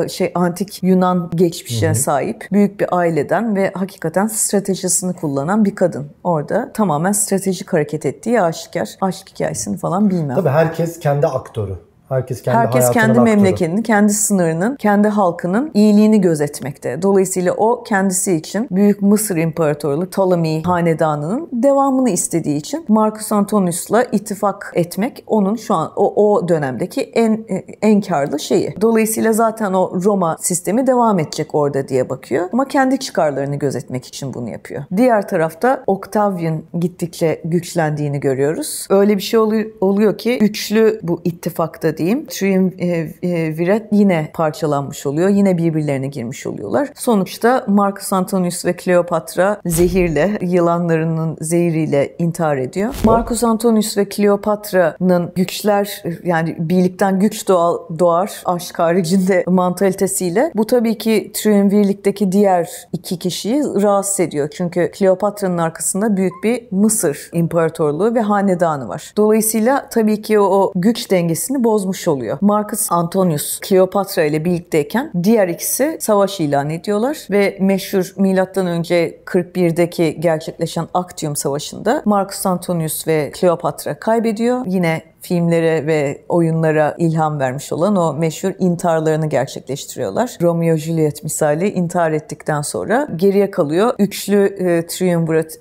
şey antik Yunan geçmişine Hı-hı. sahip büyük bir aileden ve hakikaten stratejisini kullanan bir kadın. Orada tamamen stratejik hareket ettiği aşikar. Aşk hikayesini falan bilmem. Tabii herkes kendi aktörü. Herkes kendi Herkes kendi aktörü. memleketini, kendi sınırının, kendi halkının iyiliğini gözetmekte. Dolayısıyla o kendisi için Büyük Mısır İmparatorluğu Ptolemy hanedanının devamını istediği için Marcus Antonius'la ittifak etmek onun şu an o, o dönemdeki en en karlı şeyi. Dolayısıyla zaten o Roma sistemi devam edecek orada diye bakıyor. Ama kendi çıkarlarını gözetmek için bunu yapıyor. Diğer tarafta Octavian gittikçe güçlendiğini görüyoruz. Öyle bir şey oluyor ki güçlü bu ittifakta diyeyim. Triumvirat e, yine parçalanmış oluyor. Yine birbirlerine girmiş oluyorlar. Sonuçta Marcus Antonius ve Kleopatra zehirle, yılanlarının zehiriyle intihar ediyor. Marcus Antonius ve Kleopatra'nın güçler yani birlikten güç doğal, doğar aşk haricinde <laughs> mantalitesiyle. Bu tabii ki Triumvirlik'teki diğer iki kişiyi rahatsız ediyor. Çünkü Kleopatra'nın arkasında büyük bir Mısır İmparatorluğu ve hanedanı var. Dolayısıyla tabii ki o güç dengesini boz bozmuş oluyor. Marcus Antonius Kleopatra ile birlikteyken diğer ikisi savaş ilan ediyorlar ve meşhur milattan önce 41'deki gerçekleşen Actium Savaşı'nda Marcus Antonius ve Kleopatra kaybediyor. Yine filmlere ve oyunlara ilham vermiş olan o meşhur intiharlarını gerçekleştiriyorlar. Romeo Juliet misali intihar ettikten sonra geriye kalıyor. Üçlü e, triumvirat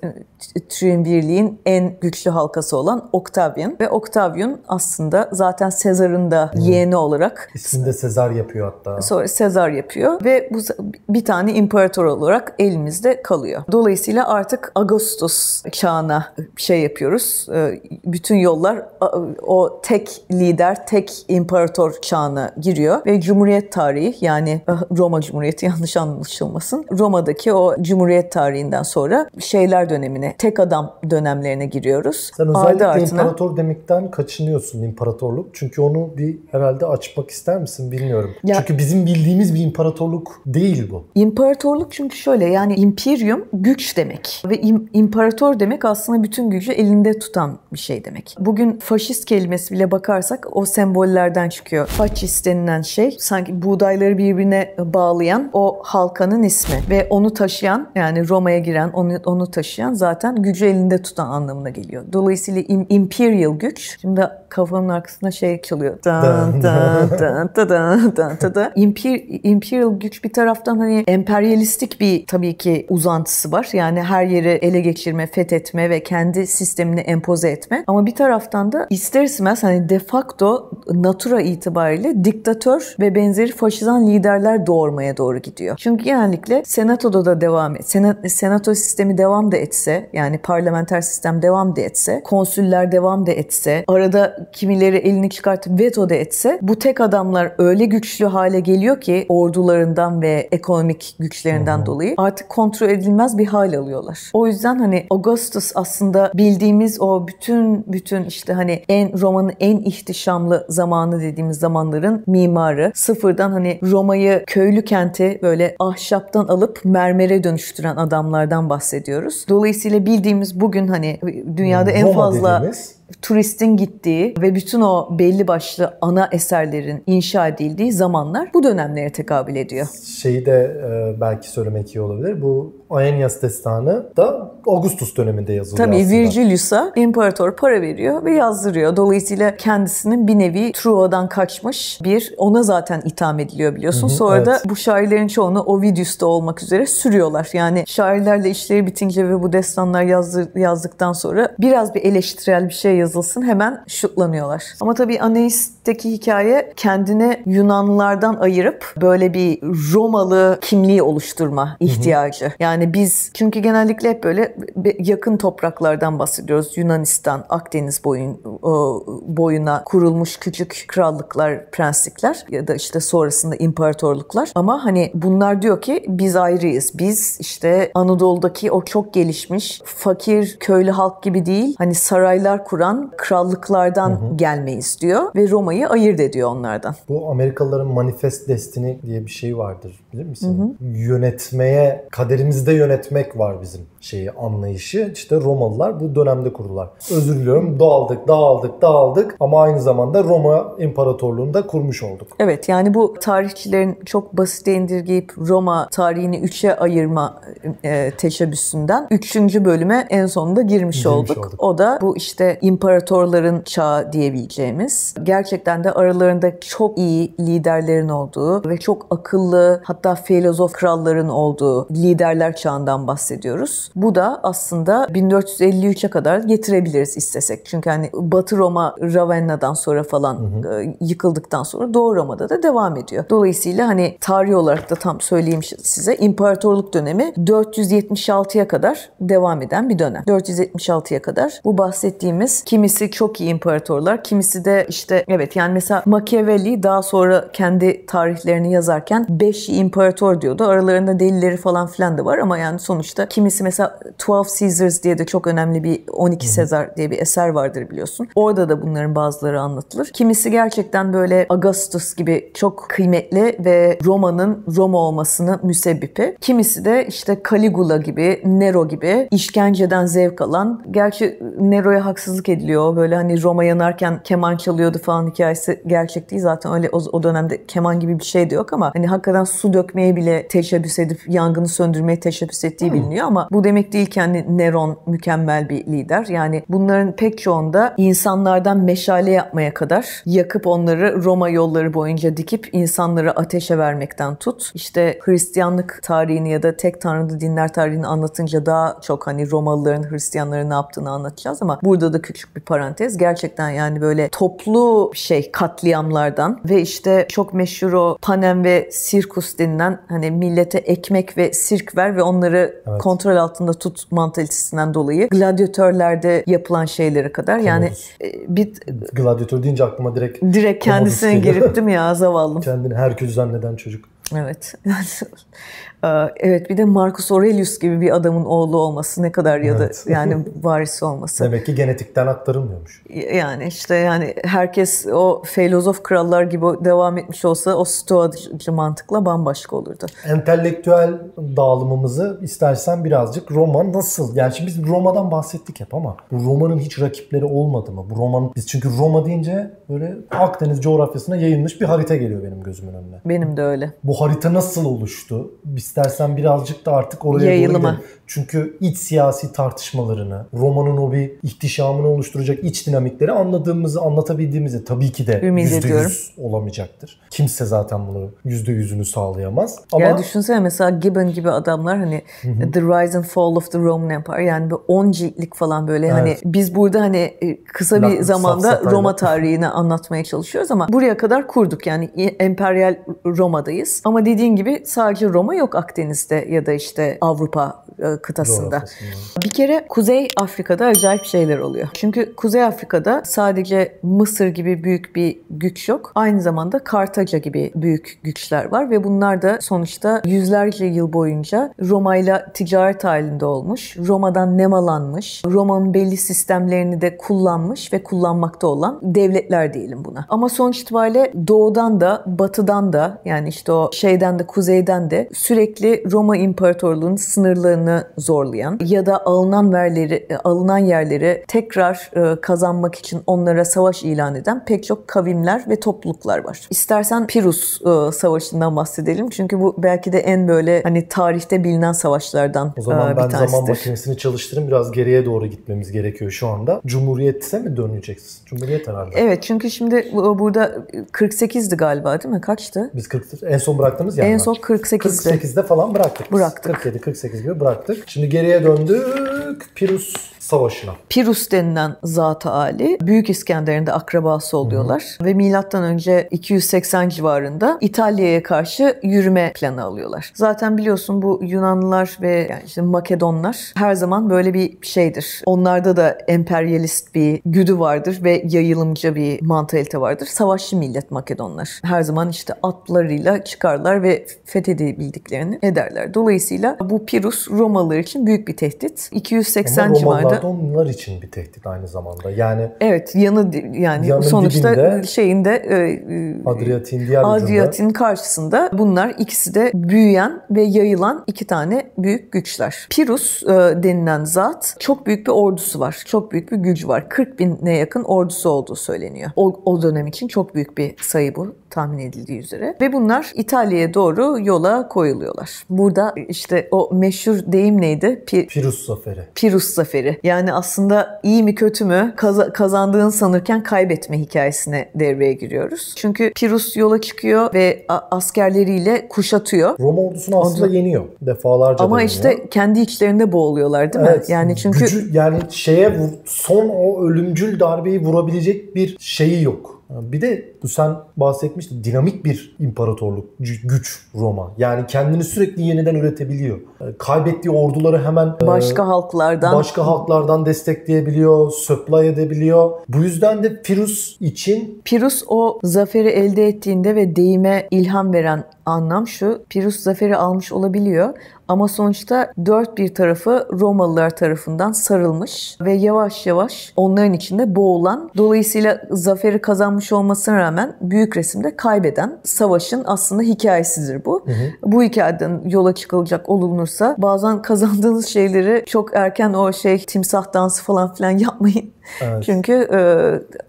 Triumvirliğin en güçlü halkası olan Octavian ve Octavian aslında zaten Sezar'ın da hmm. yeğeni olarak ismini de Sezar yapıyor hatta. Sonra Sezar yapıyor ve bu bir tane imparator olarak elimizde kalıyor. Dolayısıyla artık Augustus çağına şey yapıyoruz. E, bütün yollar o tek lider, tek imparator çağına giriyor ve Cumhuriyet tarihi yani eh, Roma Cumhuriyeti <laughs> yanlış anlaşılmasın. Roma'daki o Cumhuriyet tarihinden sonra şeyler dönemine, tek adam dönemlerine giriyoruz. Sen özellikle Ardı imparator demekten kaçınıyorsun imparatorluk. Çünkü onu bir herhalde açmak ister misin bilmiyorum. Ya, çünkü bizim bildiğimiz bir imparatorluk değil bu. İmparatorluk çünkü şöyle yani imperium güç demek ve im, imparator demek aslında bütün gücü elinde tutan bir şey demek. Bugün faşist kelimesi bile bakarsak o sembollerden çıkıyor. Fascist denilen şey sanki buğdayları birbirine bağlayan o halkanın ismi ve onu taşıyan yani Roma'ya giren onu, onu taşıyan zaten gücü elinde tutan anlamına geliyor. Dolayısıyla imperial güç şimdi kafamın arkasında şey çalıyor. Dan, dan, dan, dan, dan, dan, dan. <laughs> Imper, imperial güç bir taraftan hani emperyalistik bir tabii ki uzantısı var. Yani her yeri ele geçirme, fethetme ve kendi sistemini empoze etme. Ama bir taraftan da ister istemez hani de facto natura itibariyle diktatör ve benzeri faşizan liderler doğurmaya doğru gidiyor. Çünkü genellikle senatoda da devam et, senat, senato sistemi devam da etse yani parlamenter sistem devam da etse, konsüller devam da etse, arada kimileri elini çıkartıp veto da etse bu tek adamlar öyle güçlü hale geliyor ki ordularından ve ekonomik güçlerinden Hı-hı. dolayı artık kontrol edilmez bir hal alıyorlar. O yüzden hani Augustus aslında bildiğimiz o bütün bütün işte hani en Roma'nın en ihtişamlı zamanı dediğimiz zamanların mimarı. Sıfırdan hani Roma'yı köylü kenti böyle ahşaptan alıp mermere dönüştüren adamlardan bahsediyoruz. Dolayısıyla bildiğimiz bugün hani dünyada Roma en fazla dediğimiz turistin gittiği ve bütün o belli başlı ana eserlerin inşa edildiği zamanlar bu dönemlere tekabül ediyor. Şeyi de e, belki söylemek iyi olabilir. Bu Aeneas destanı da Augustus döneminde yazılıyor Tabii aslında. Virgilius'a imparator para veriyor ve yazdırıyor. Dolayısıyla kendisinin bir nevi Troa'dan kaçmış bir ona zaten itham ediliyor biliyorsun. Hı hı, Sonra evet. da bu şairlerin çoğunu Ovidius'ta olmak üzere sürüyorlar. Yani şairlerle işleri bitince ve bu destanlar yazdı, yazdıktan sonra biraz bir eleştirel bir şey yazılsın hemen şutlanıyorlar. Ama tabii Aneis'teki hikaye kendini Yunanlılardan ayırıp böyle bir Romalı kimliği oluşturma ihtiyacı. Hı hı. Yani biz çünkü genellikle hep böyle yakın topraklardan bahsediyoruz. Yunanistan, Akdeniz boyun, boyuna kurulmuş küçük krallıklar, prenslikler ya da işte sonrasında imparatorluklar. Ama hani bunlar diyor ki biz ayrıyız. Biz işte Anadolu'daki o çok gelişmiş fakir köylü halk gibi değil. Hani saraylar kuran krallıklardan hı hı. gelmeyi istiyor ve Roma'yı ayırt ediyor onlardan. Bu Amerikalıların manifest destini diye bir şey vardır bilir misin? Hı hı. Yönetmeye, kaderimizde yönetmek var bizim şeyi anlayışı. İşte Romalılar bu dönemde kurdular. Özür diliyorum dağıldık, dağıldık, dağıldık ama aynı zamanda Roma İmparatorluğunu da kurmuş olduk. Evet yani bu tarihçilerin çok basite indirgeyip Roma tarihini üçe ayırma e, teşebbüsünden üçüncü bölüme en sonunda girmiş, girmiş olduk. olduk. O da bu işte imparatorların çağı diyebileceğimiz. Gerçekten de aralarında çok iyi liderlerin olduğu ve çok akıllı hatta filozof kralların olduğu liderler çağından bahsediyoruz. Bu da aslında 1453'e kadar getirebiliriz istesek. Çünkü hani Batı Roma Ravenna'dan sonra falan hı hı. E, yıkıldıktan sonra Doğu Roma'da da devam ediyor. Dolayısıyla hani tarih olarak da tam söyleyeyim size imparatorluk dönemi 476'ya kadar devam eden bir dönem. 476'ya kadar bu bahsettiğimiz kimisi çok iyi imparatorlar, kimisi de işte evet yani mesela Machiavelli daha sonra kendi tarihlerini yazarken 5 imparator diyordu. Aralarında delileri falan filan da var ama yani sonuçta kimisi mesela 12 Caesars diye de çok önemli bir 12 Sezar diye bir eser vardır biliyorsun. Orada da bunların bazıları anlatılır. Kimisi gerçekten böyle Augustus gibi çok kıymetli ve Roma'nın Roma olmasını müsebbipi. Kimisi de işte Caligula gibi, Nero gibi işkenceden zevk alan. Gerçi Nero'ya haksızlık ediliyor. Böyle hani Roma yanarken keman çalıyordu falan hikayesi gerçek değil. Zaten öyle o, o dönemde keman gibi bir şey de yok ama hani hakikaten su dökmeye bile teşebbüs edip yangını söndürmeye teşebbüs ettiği hmm. biliniyor ama bu demek değil ki hani Neron mükemmel bir lider. Yani bunların pek çoğunda insanlardan meşale yapmaya kadar yakıp onları Roma yolları boyunca dikip insanları ateşe vermekten tut. İşte Hristiyanlık tarihini ya da tek tanrılı dinler tarihini anlatınca daha çok hani Romalıların Hristiyanların ne yaptığını anlatacağız ama burada da küçük bir parantez. Gerçekten yani böyle toplu şey katliamlardan ve işte çok meşhur o panem ve sirkus denilen hani millete ekmek ve sirk ver ve onları evet. kontrol altında tut mantalitesinden dolayı gladyatörlerde yapılan şeylere kadar yani e, bir gladyatör deyince aklıma direkt direkt kendisine girip değil mi ya zavallım. <laughs> Kendini Herkül zanneden çocuk. Evet. <laughs> Ee, evet bir de Marcus Aurelius gibi bir adamın oğlu olması ne kadar ya da evet. <laughs> yani <laughs> varisi olması. Demek ki genetikten aktarılmıyormuş. Yani işte yani herkes o filozof krallar gibi devam etmiş olsa o stoacı mantıkla bambaşka olurdu. Entelektüel dağılımımızı istersen birazcık Roma nasıl? Yani şimdi biz Roma'dan bahsettik hep ama bu Roma'nın hiç rakipleri olmadı mı? Bu Roma'nın biz çünkü Roma deyince böyle Akdeniz coğrafyasına yayılmış bir harita geliyor benim gözümün önüne. Benim de öyle. Bu harita nasıl oluştu? Biz istersen birazcık da artık oraya Yayılımı. doğru gidelim. Çünkü iç siyasi tartışmalarını, romanın o bir ihtişamını oluşturacak iç dinamikleri anladığımızı, anlatabildiğimizi tabii ki de Ümit %100 ediyorum. olamayacaktır. Kimse zaten bunu %100'ünü sağlayamaz. Ama... Ya düşünsene mesela Gibbon gibi adamlar hani. The Rise and Fall of the Roman Empire yani bir 10 ciltlik falan böyle hani evet. hani biz burada hani e, kısa bir La, zamanda Roma tarihini anlatmaya çalışıyoruz ama buraya kadar kurduk yani emperyal Roma'dayız. Ama dediğin gibi sadece Roma yok Akdeniz'de ya da işte Avrupa e, kıtasında. Bir kere Kuzey Afrika'da acayip şeyler oluyor. Çünkü Kuzey Afrika'da sadece Mısır gibi büyük bir güç yok. Aynı zamanda Kartaca gibi büyük güçler var ve bunlar da sonuçta yüzlerce yıl boyunca Roma ile ticaret halinde olmuş. Roma'dan nemalanmış. Roma'nın belli sistemlerini de kullanmış ve kullanmakta olan devletler diyelim buna. Ama sonuç itibariyle doğudan da batıdan da yani işte o şeyden de kuzeyden de sürekli Roma İmparatorluğu'nun sınırlarını zorlayan ya da alınan verleri alınan yerleri tekrar e, kazanmak için onlara savaş ilan eden pek çok kavimler ve topluluklar var. İstersen Pirus e, Savaşı'ndan bahsedelim. Çünkü bu belki de en böyle hani tarihte bilinen savaşlardan o zaman e, bir ben tanesidir. zaman makinesini çalıştırayım. Biraz geriye doğru gitmemiz gerekiyor şu anda. Cumhuriyet'e mi döneceksin? Cumhuriyet herhalde. Evet çünkü şimdi burada 48'di galiba değil mi? Kaçtı? Biz 40 en son bıraktığımız yer En son 48'de. 48'de falan bıraktık. Bıraktık. 47 48 gibi bıraktık. Şimdi geriye döndük. Pirus Savaşı'na. Pirus denilen zat Ali Büyük İskender'in de akrabası oluyorlar Hı-hı. ve milattan önce 280 civarında İtalya'ya karşı yürüme planı alıyorlar. Zaten biliyorsun bu Yunanlılar ve yani işte Makedonlar her zaman böyle bir şeydir. Onlarda da emperyalist bir güdü vardır ve yayılımcı bir mantalite vardır. Savaşçı millet Makedonlar. Her zaman işte atlarıyla çıkarlar ve fethedebildiklerini ederler. Dolayısıyla bu Pirus Romalılar için büyük bir tehdit. 280 Ama civarında. Da onlar için bir tehdit aynı zamanda. Yani Evet yanı yani sonuçta dibinde şeyinde e, e, Adriyatik'in diğer ucunda Adriyatik'in karşısında bunlar ikisi de büyüyen ve yayılan iki tane büyük güçler. Pirus e, denilen zat çok büyük bir ordusu var. Çok büyük bir gücü var. 40 bine yakın ordusu olduğu söyleniyor. O, o dönem için çok büyük bir sayı bu tahmin edildiği üzere. Ve bunlar İtalya'ya doğru yola koyuluyorlar. Burada işte o meşhur deyim neydi? Pi- Pirus zaferi. Pirus zaferi. Yani aslında iyi mi kötü mü kaza- kazandığını sanırken kaybetme hikayesine devreye giriyoruz. Çünkü Pirus yola çıkıyor ve askerleriyle kuşatıyor. Roma ordusunu aslında yeniyor. Defalarca Ama yeniyor. işte kendi içlerinde boğuluyorlar değil mi? Evet, Yani çünkü gücü, yani şeye vur- son o ölümcül darbeyi vurabilecek bir şeyi yok. Bir de sen bahsetmiştin dinamik bir imparatorluk, gü- güç Roma. Yani kendini sürekli yeniden üretebiliyor. E, Kaybettiği orduları hemen e, başka halklardan başka halklardan destekleyebiliyor, supply edebiliyor. Bu yüzden de Pirus için Pirus o zaferi elde ettiğinde ve deyime ilham veren anlam şu. Pirus zaferi almış olabiliyor ama sonuçta dört bir tarafı Romalılar tarafından sarılmış ve yavaş yavaş onların içinde boğulan dolayısıyla zaferi kazanmış olmasına rağmen büyük resimde kaybeden savaşın aslında hikayesidir bu. Bu hikayeden yola çıkılacak olunursa bazen kazandığınız şeyleri çok erken o şey timsah dansı falan filan yapmayın. Evet. Çünkü e,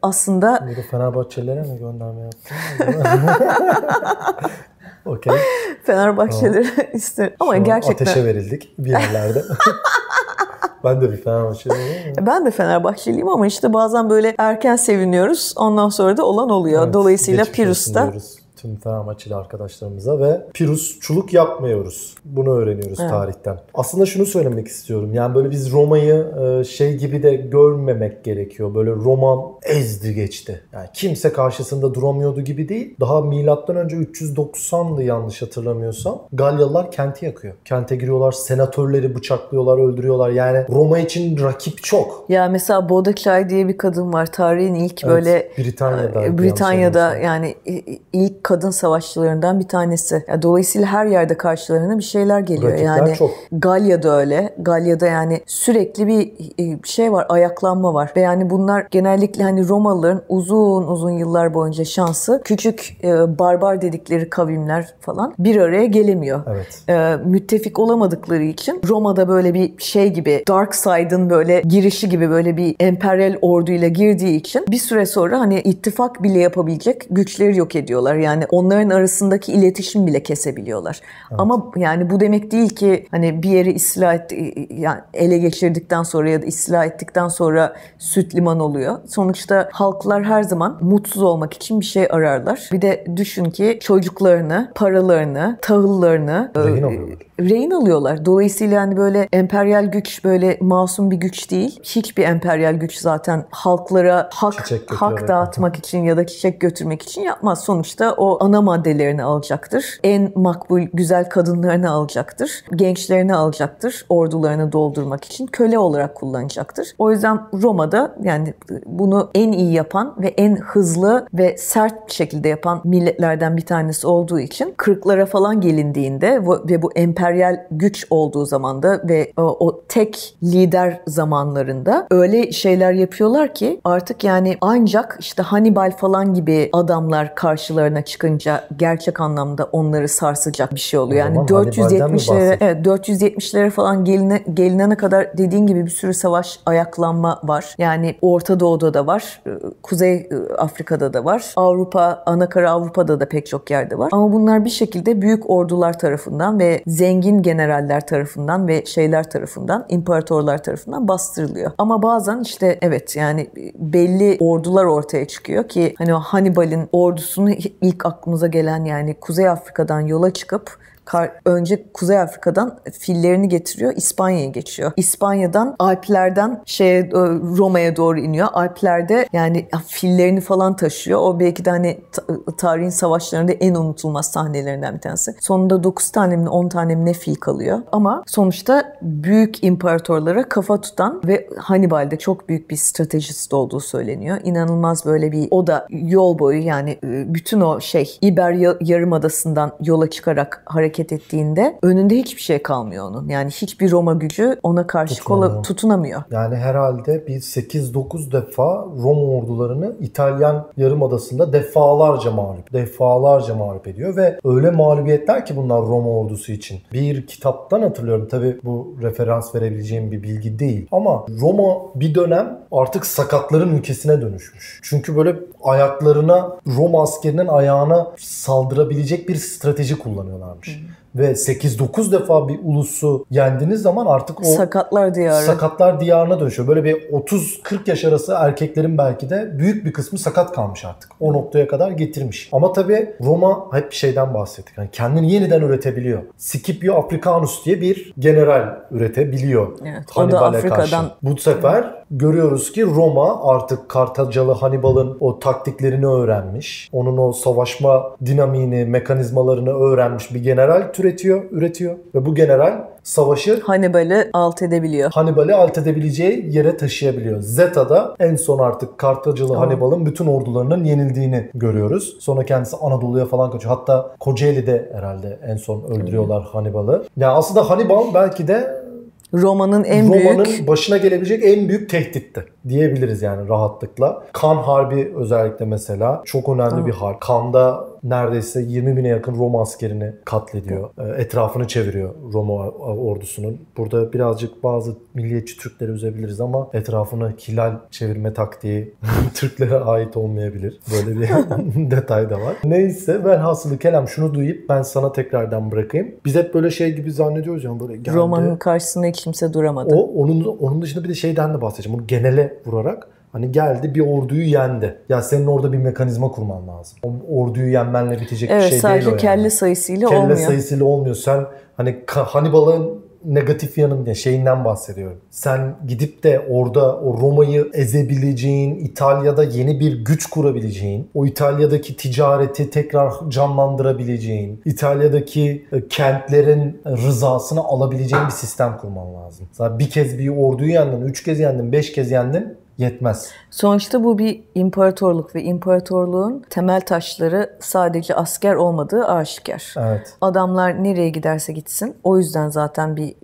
aslında Burada Fenerbahçelilere mi gönderme yaptın? <laughs> Okey. <laughs> Fenerbahçeleri <laughs> ister. Ama an gerçekten Ateşe verildik bir yerlerde. <laughs> ben de bir Fenerbahçeliyim ben de Fenerbahçeliyim ama işte bazen böyle erken seviniyoruz. Ondan sonra da olan oluyor. Evet, Dolayısıyla Pirus'ta tüm Fenerbahçeli arkadaşlarımıza ve Pirusçuluk yapmıyoruz. Bunu öğreniyoruz Evet. tarihten. Aslında şunu söylemek istiyorum. Yani böyle biz Roma'yı e, şey gibi de görmemek gerekiyor. Böyle Roma ezdi geçti. Yani kimse karşısında duramıyordu gibi değil. Daha milattan önce 390'dı yanlış hatırlamıyorsam. Galyalılar kenti yakıyor. Kente giriyorlar, senatörleri bıçaklıyorlar, öldürüyorlar. Yani Roma için rakip çok. ya mesela Bodaçay diye bir kadın var. Tarihin ilk Evet, böyle Britanya'da. e, Britanya'da yani ilk kadın savaşçılarından bir tanesi. Ya dolayısıyla her yerde karşılarına bir şeyler geliyor. Rakipler yani çok. Galya'da öyle. Galya'da yani sürekli bir e, şey var, ayaklanma var. Ve yani bunlar genellikle hani Romalıların uzun uzun yıllar boyunca şansı küçük e, barbar dedikleri kavimler falan bir araya gelemiyor. Evet. E, müttefik olamadıkları için Roma'da böyle bir şey gibi Dark Side'ın böyle girişi gibi böyle bir emperyal orduyla girdiği için bir süre sonra hani ittifak bile yapabilecek güçleri yok ediyorlar. Yani onların arasındaki iletişim bile kesebiliyorlar. Ama yani bu demek değil ki hani bir yeri istila et, yani ele geçirdikten sonra ya da istila ettikten sonra süt liman oluyor. Sonuçta halklar her zaman mutsuz olmak için bir şey ararlar. Bir de düşün ki çocuklarını, paralarını, tahıllarını e, Rehin alıyorlar. rehin alıyorlar. Dolayısıyla hani böyle emperyal güç böyle masum bir güç değil. Hiçbir emperyal güç zaten halklara hak hak dağıtmak için ya da çiçek götürmek için yapmaz. Sonuçta o ana maddelerini alacaktır. En makbul güzel kadınlarını alacaktır. Gençlerini alacaktır. Ordularını doldurmak için köle olarak kullanacaktır. O yüzden Roma'da yani bunu en iyi yapan ve en hızlı ve sert şekilde yapan milletlerden bir tanesi olduğu için kırklara falan gelindiğinde ve bu emperyal güç olduğu zamanda ve o, o tek lider zamanlarında öyle şeyler yapıyorlar ki artık yani ancak işte Hannibal falan gibi adamlar karşılarına çıkınca gerçek anlamda onları sarsacak bir şey oluyor. Yani zaman Hannibal'den mi 470'lere bahsediyorsun? evet 470'lere falan geline, gelinene kadar dediğin gibi bir sürü savaş ayaklanma var. Yani Orta Doğu'da da var, e, Kuzey e, Afrika'da da var, Avrupa, Anakara Avrupa'da da pek çok yerde var. Ama bunlar bir şekilde büyük ordular tarafından ve zengin generaller tarafından ve şeyler tarafından, imparatorlar tarafından bastırılıyor. Ama bazen işte evet yani belli ordular ortaya çıkıyor ki hani o Hannibal'in ordusunu ilk aklımıza gelen yani Kuzey Afrika'dan yola çıkıp Kar- önce Kuzey Afrika'dan fillerini getiriyor, İspanya'ya geçiyor. İspanya'dan Alplerden şeye e, Roma'ya doğru iniyor. Alplerde yani fillerini falan taşıyor. O belki de hani ta- tarihin savaşlarında en unutulmaz sahnelerinden bir tanesi. Sonunda 9 tane mi 10 tane mi ne fil kalıyor. Ama sonuçta büyük imparatorlara kafa tutan ve Hannibal'de çok büyük bir stratejist olduğu söyleniyor. İnanılmaz böyle bir o da yol boyu yani e, bütün o şey İber Ya- Yarımadası'ndan yola çıkarak hareket hareket ettiğinde önünde hiçbir şey kalmıyor onun. Yani hiçbir Roma gücü ona karşı kola tutunamıyor. Yani herhalde bir 8-9 defa Roma ordularını İtalyan Yarımadası'nda defalarca mağlup, defalarca mağlup ediyor ve öyle mağlubiyetler ki bunlar Roma ordusu için. Bir kitaptan hatırlıyorum. Tabi bu referans verebileceğim bir bilgi değil. Ama Roma bir dönem artık sakatların ülkesine dönüşmüş. Çünkü böyle ayaklarına Roma askerinin ayağına saldırabilecek bir strateji kullanıyorlarmış. Hmm ve 8-9 defa bir ulusu yendiğiniz zaman artık o sakatlar diyarı. Sakatlar diyarına dönüşüyor. Böyle bir 30-40 yaş arası erkeklerin belki de büyük bir kısmı sakat kalmış artık. O noktaya kadar getirmiş. Ama tabii Roma hep bir şeyden bahsettik. Yani kendini yeniden üretebiliyor. Scipio Africanus diye bir general üretebiliyor. Evet, o da Afrika'dan. Karşı. Bu sefer görüyoruz ki Roma artık Kartacalı Hannibal'ın o taktiklerini öğrenmiş. Onun o savaşma dinamiğini, mekanizmalarını öğrenmiş bir general türetiyor, üretiyor. Ve bu general savaşı Hannibal'i alt edebiliyor. Hannibal'i alt edebileceği yere taşıyabiliyor. Zeta'da en son artık Kartacalı tamam. Hannibal'ın bütün ordularının yenildiğini görüyoruz. Sonra kendisi Anadolu'ya falan kaçıyor. Hatta Kocaeli'de herhalde en son öldürüyorlar Hannibal'ı. Yani aslında Hannibal belki de Roma'nın en Roma'nın büyük... başına gelebilecek en büyük tehditti diyebiliriz yani rahatlıkla. Kan Harbi özellikle mesela çok önemli Aa. bir harp. Kanda neredeyse 20 bine yakın Roma askerini katlediyor. Ee, etrafını çeviriyor Roma ordusunun. Burada birazcık bazı milliyetçi Türkleri üzebiliriz ama etrafını hilal çevirme taktiği <laughs> Türklere ait olmayabilir. Böyle bir <laughs> detay da var. Neyse ben hasılı kelam şunu duyup ben sana tekrardan bırakayım. Biz hep böyle şey gibi zannediyoruz ya böyle geldi. Roma'nın karşısında hiç kimse duramadı. O onun onun dışında bir de şeyden de bahsedeceğim. Bunu genele vurarak Hani geldi bir orduyu yendi. Ya senin orada bir mekanizma kurman lazım. O orduyu yenmenle bitecek evet, bir şey değil o yani. sadece kelle sayısıyla kelle olmuyor. Kelle sayısıyla olmuyor. Sen hani Hannibal'ın negatif yanın şeyinden bahsediyorum. Sen gidip de orada o Roma'yı ezebileceğin, İtalya'da yeni bir güç kurabileceğin, o İtalya'daki ticareti tekrar canlandırabileceğin, İtalya'daki e, kentlerin rızasını alabileceğin bir sistem kurman lazım. Zaten bir kez bir orduyu yendin, üç kez yendin, beş kez yendin yetmez. Sonuçta bu bir imparatorluk ve imparatorluğun temel taşları sadece asker olmadığı aşikar. Evet. Adamlar nereye giderse gitsin. O yüzden zaten bir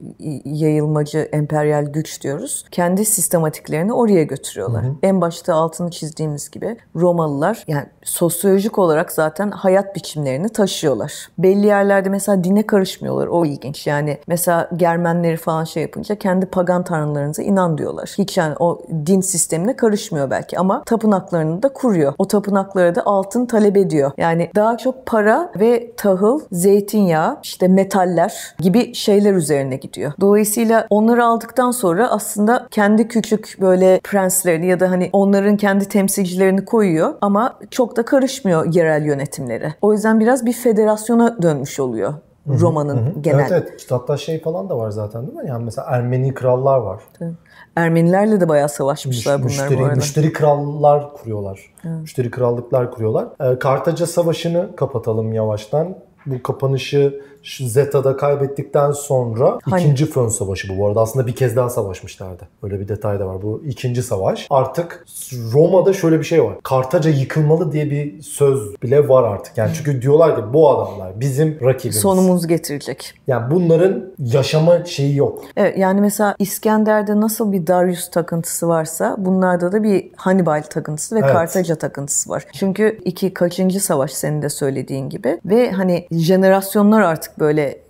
yayılmacı emperyal güç diyoruz. Kendi sistematiklerini oraya götürüyorlar. Hı hı. En başta altını çizdiğimiz gibi Romalılar yani sosyolojik olarak zaten hayat biçimlerini taşıyorlar. Belli yerlerde mesela dine karışmıyorlar. O ilginç. Yani mesela Germenleri falan şey yapınca kendi pagan tanrılarınıza inan diyorlar. Hiç yani o din sistemi sistemine karışmıyor belki ama tapınaklarını da kuruyor. O tapınaklara da altın talep ediyor. Yani daha çok para ve tahıl, zeytinyağı, işte metaller gibi şeyler üzerine gidiyor. Dolayısıyla onları aldıktan sonra aslında kendi küçük böyle prenslerini ya da hani onların kendi temsilcilerini koyuyor ama çok da karışmıyor yerel yönetimlere. O yüzden biraz bir federasyona dönmüş oluyor. Roma'nın genel. Evet evet. Hatta şey falan da var zaten değil mi? Yani mesela Ermeni krallar var. Tabii. Ermenilerle de bayağı savaşmışlar Müş, bunlar müşteri, bu arada. Müşteri krallar kuruyorlar. Evet. Müşteri krallıklar kuruyorlar. Ee, Kartaca Savaşı'nı kapatalım yavaştan. Bu kapanışı Zeta'da kaybettikten sonra Hani? ikinci Fön Savaşı bu. Bu arada aslında bir kez daha savaşmışlardı. Öyle bir detay da var. Bu ikinci savaş. Artık Roma'da şöyle bir şey var. Kartaca yıkılmalı diye bir söz bile var artık. Yani çünkü diyorlar ki bu adamlar bizim rakibimiz. Sonumuz getirecek. Yani bunların yaşama şeyi yok. Evet yani mesela İskender'de nasıl bir Darius takıntısı varsa bunlarda da bir Hannibal takıntısı ve evet. Kartaca takıntısı var. Çünkü iki kaçıncı savaş senin de söylediğin gibi ve hani jenerasyonlar artık artık böyle e,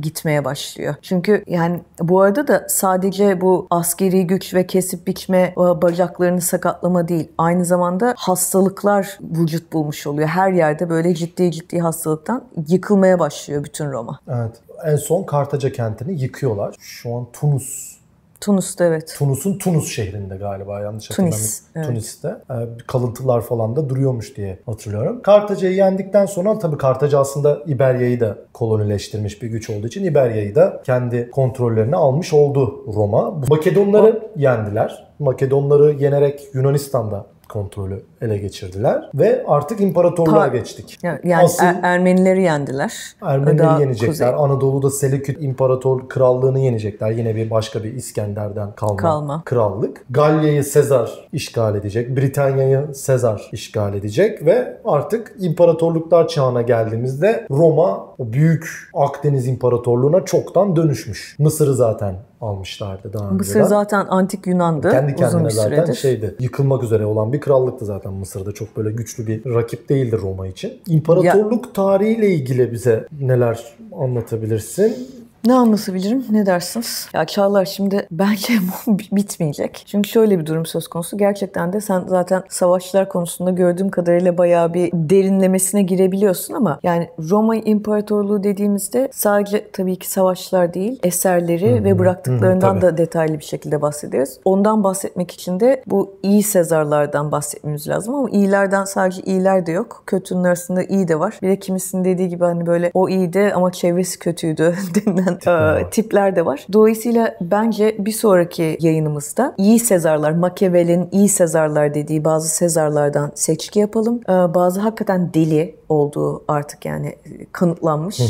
gitmeye başlıyor. Çünkü yani bu arada da sadece bu askeri güç ve kesip biçme bacaklarını sakatlama değil. Aynı zamanda hastalıklar vücut bulmuş oluyor. Her yerde böyle ciddi ciddi hastalıktan yıkılmaya başlıyor bütün Roma. Evet. En son Kartaca kentini yıkıyorlar. Şu an Tunus Tunus'ta evet. Tunus'un Tunus şehrinde galiba yanlış hatırlamıyorum. Tunis, evet. Tunis'te. Ee, kalıntılar falan da duruyormuş diye hatırlıyorum. Kartaca'yı yendikten sonra tabii Kartaca aslında İberya'yı da kolonileştirmiş bir güç olduğu için İberya'yı da kendi kontrollerine almış oldu Roma. Makedonları yendiler. Makedonları yenerek Yunanistan'da kontrolü ele geçirdiler ve artık imparatorluğa Pa- geçtik. Yani, Asıl- Er- Ermenileri yendiler. Ermenileri Daha yenecekler. kuzey. Anadolu'da Seleucid İmparator Krallığını yenecekler. Yine bir başka bir İskender'den kalma, Kalma. krallık. Galya'yı Sezar işgal edecek. Britanya'yı Sezar işgal edecek ve artık imparatorluklar çağına geldiğimizde Roma o büyük Akdeniz İmparatorluğu'na çoktan dönüşmüş. Mısır'ı zaten almışlardı daha Mısır önceden. zaten antik Yunan'dı Kendi uzun kendine bir zaten süredir. şeydi. Yıkılmak üzere olan bir krallıktı zaten Mısır'da. Çok böyle güçlü bir rakip değildi Roma için. İmparatorluk tarihiyle ilgili bize neler anlatabilirsin? Ne anlatabilirim? Ne dersiniz? Ya Çağlar şimdi bence <laughs> bitmeyecek. Çünkü şöyle bir durum söz konusu. Gerçekten de sen zaten savaşlar konusunda gördüğüm kadarıyla bayağı bir derinlemesine girebiliyorsun ama yani Roma İmparatorluğu dediğimizde sadece tabii ki savaşlar değil, eserleri ve bıraktıklarından tabii. da detaylı bir şekilde bahsederiz. Ondan bahsetmek için de bu iyi Sezarlardan bahsetmemiz lazım ama iyilerden sadece iyiler de yok. Kötünün arasında iyi de var. Bir de kimisinin dediği gibi hani böyle o iyiydi ama çevresi kötüydü <laughs> denilen Tipler e, tipler de var. Dolayısıyla bence bir sonraki yayınımızda iyi Sezarlar, Machiavelli'nin iyi Sezarlar dediği bazı Sezarlardan seçki yapalım. E, Bazı hakikaten deli olduğu artık yani kanıtlanmış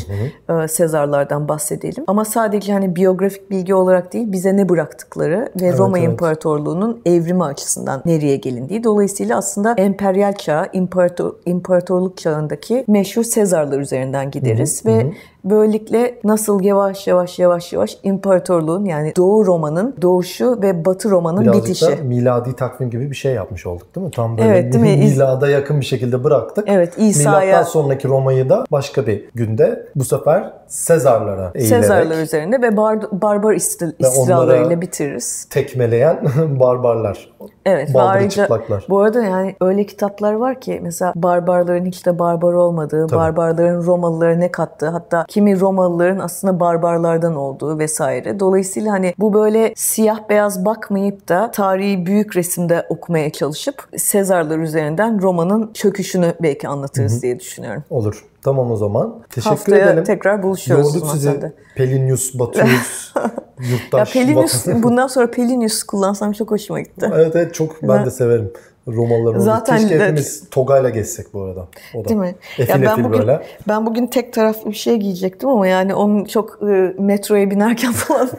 e, Sezarlardan bahsedelim. Ama sadece hani biyografik bilgi olarak değil bize ne bıraktıkları ve Roma evet. İmparatorluğu'nun evrimi açısından nereye gelindiği. Dolayısıyla aslında emperyal çağ, imparator, imparatorluk çağındaki meşhur Sezarlar üzerinden gideriz ve böylelikle nasıl yavaş yavaş yavaş yavaş imparatorluğun yani Doğu Roma'nın doğuşu ve Batı Roma'nın Birazcık bitişi. da miladi takvim gibi bir şey yapmış olduk değil mi? Tam böyle Evet, değil mi? <laughs> Milada yakın bir şekilde bıraktık. Evet, İsa'ya- Milattan sonraki Roma'yı da başka bir günde bu sefer Sezarlara eğilerek Sezarlar üzerinde ve bar- barbar istil- istilalarıyla bitiririz. tekmeleyen <laughs> barbarlar. Evet ve Baldırı ayrıca çıplaklar. bu arada yani öyle kitaplar var ki mesela barbarların hiç de barbar olmadığı, barbarların Romalılara ne kattığı hatta kimi Romalıların aslında barbarlardan olduğu vesaire. Dolayısıyla hani bu böyle siyah beyaz bakmayıp da tarihi büyük resimde okumaya çalışıp Sezarlar üzerinden Roma'nın çöküşünü belki anlatırız diye düşünüyorum. Olur. Tamam o zaman. Teşekkür Haftaya edelim. tekrar buluşuyoruz. Yorduk sizi. Pelinius, Batius, <laughs> Ya yurttaş. Pelinius, vatan- <laughs> bundan sonra Pelinius kullansam çok hoşuma gitti. evet evet çok ben de severim. Romalıların Zaten Keşke de- hepimiz togayla gezsek bu arada. O da. Değil mi? Efil ya ben efil bugün böyle. ben bugün tek taraflı bir şey giyecektim ama yani onun çok e, metroya binerken <laughs> falan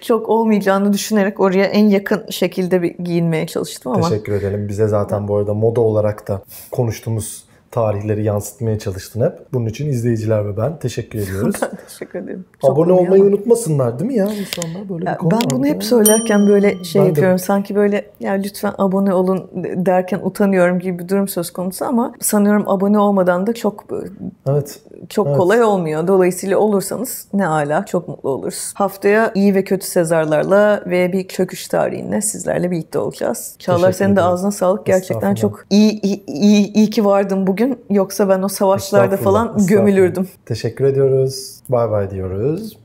çok olmayacağını düşünerek oraya en yakın şekilde bir giyinmeye çalıştım ama Teşekkür edelim. Bize zaten bu arada moda olarak da konuştuğumuz tarihleri yansıtmaya çalıştın hep. Bunun için izleyiciler ve ben teşekkür <laughs> ediyoruz. ben teşekkür ederim. Çok Abone olmayı ama. unutmasınlar değil mi ya insanlar böyle Ya bir konu ben bunu hep söylerken böyle şey Ben de. yapıyorum. Sanki böyle ya lütfen abone olun derken utanıyorum gibi bir durum söz konusu ama sanıyorum abone olmadan da çok Evet. çok Evet. kolay olmuyor. Dolayısıyla olursanız ne ala çok mutlu oluruz. Haftaya iyi ve kötü Sezarlarla ve bir çöküş tarihinde sizlerle birlikte olacağız. Çağlar senin de ağzına sağlık. Gerçekten çok iyi, iyi, iyi, iyi ki vardın bugün. Yoksa ben o savaşlarda falan gömülürdüm. Teşekkür ediyoruz. Bay bay diyoruz.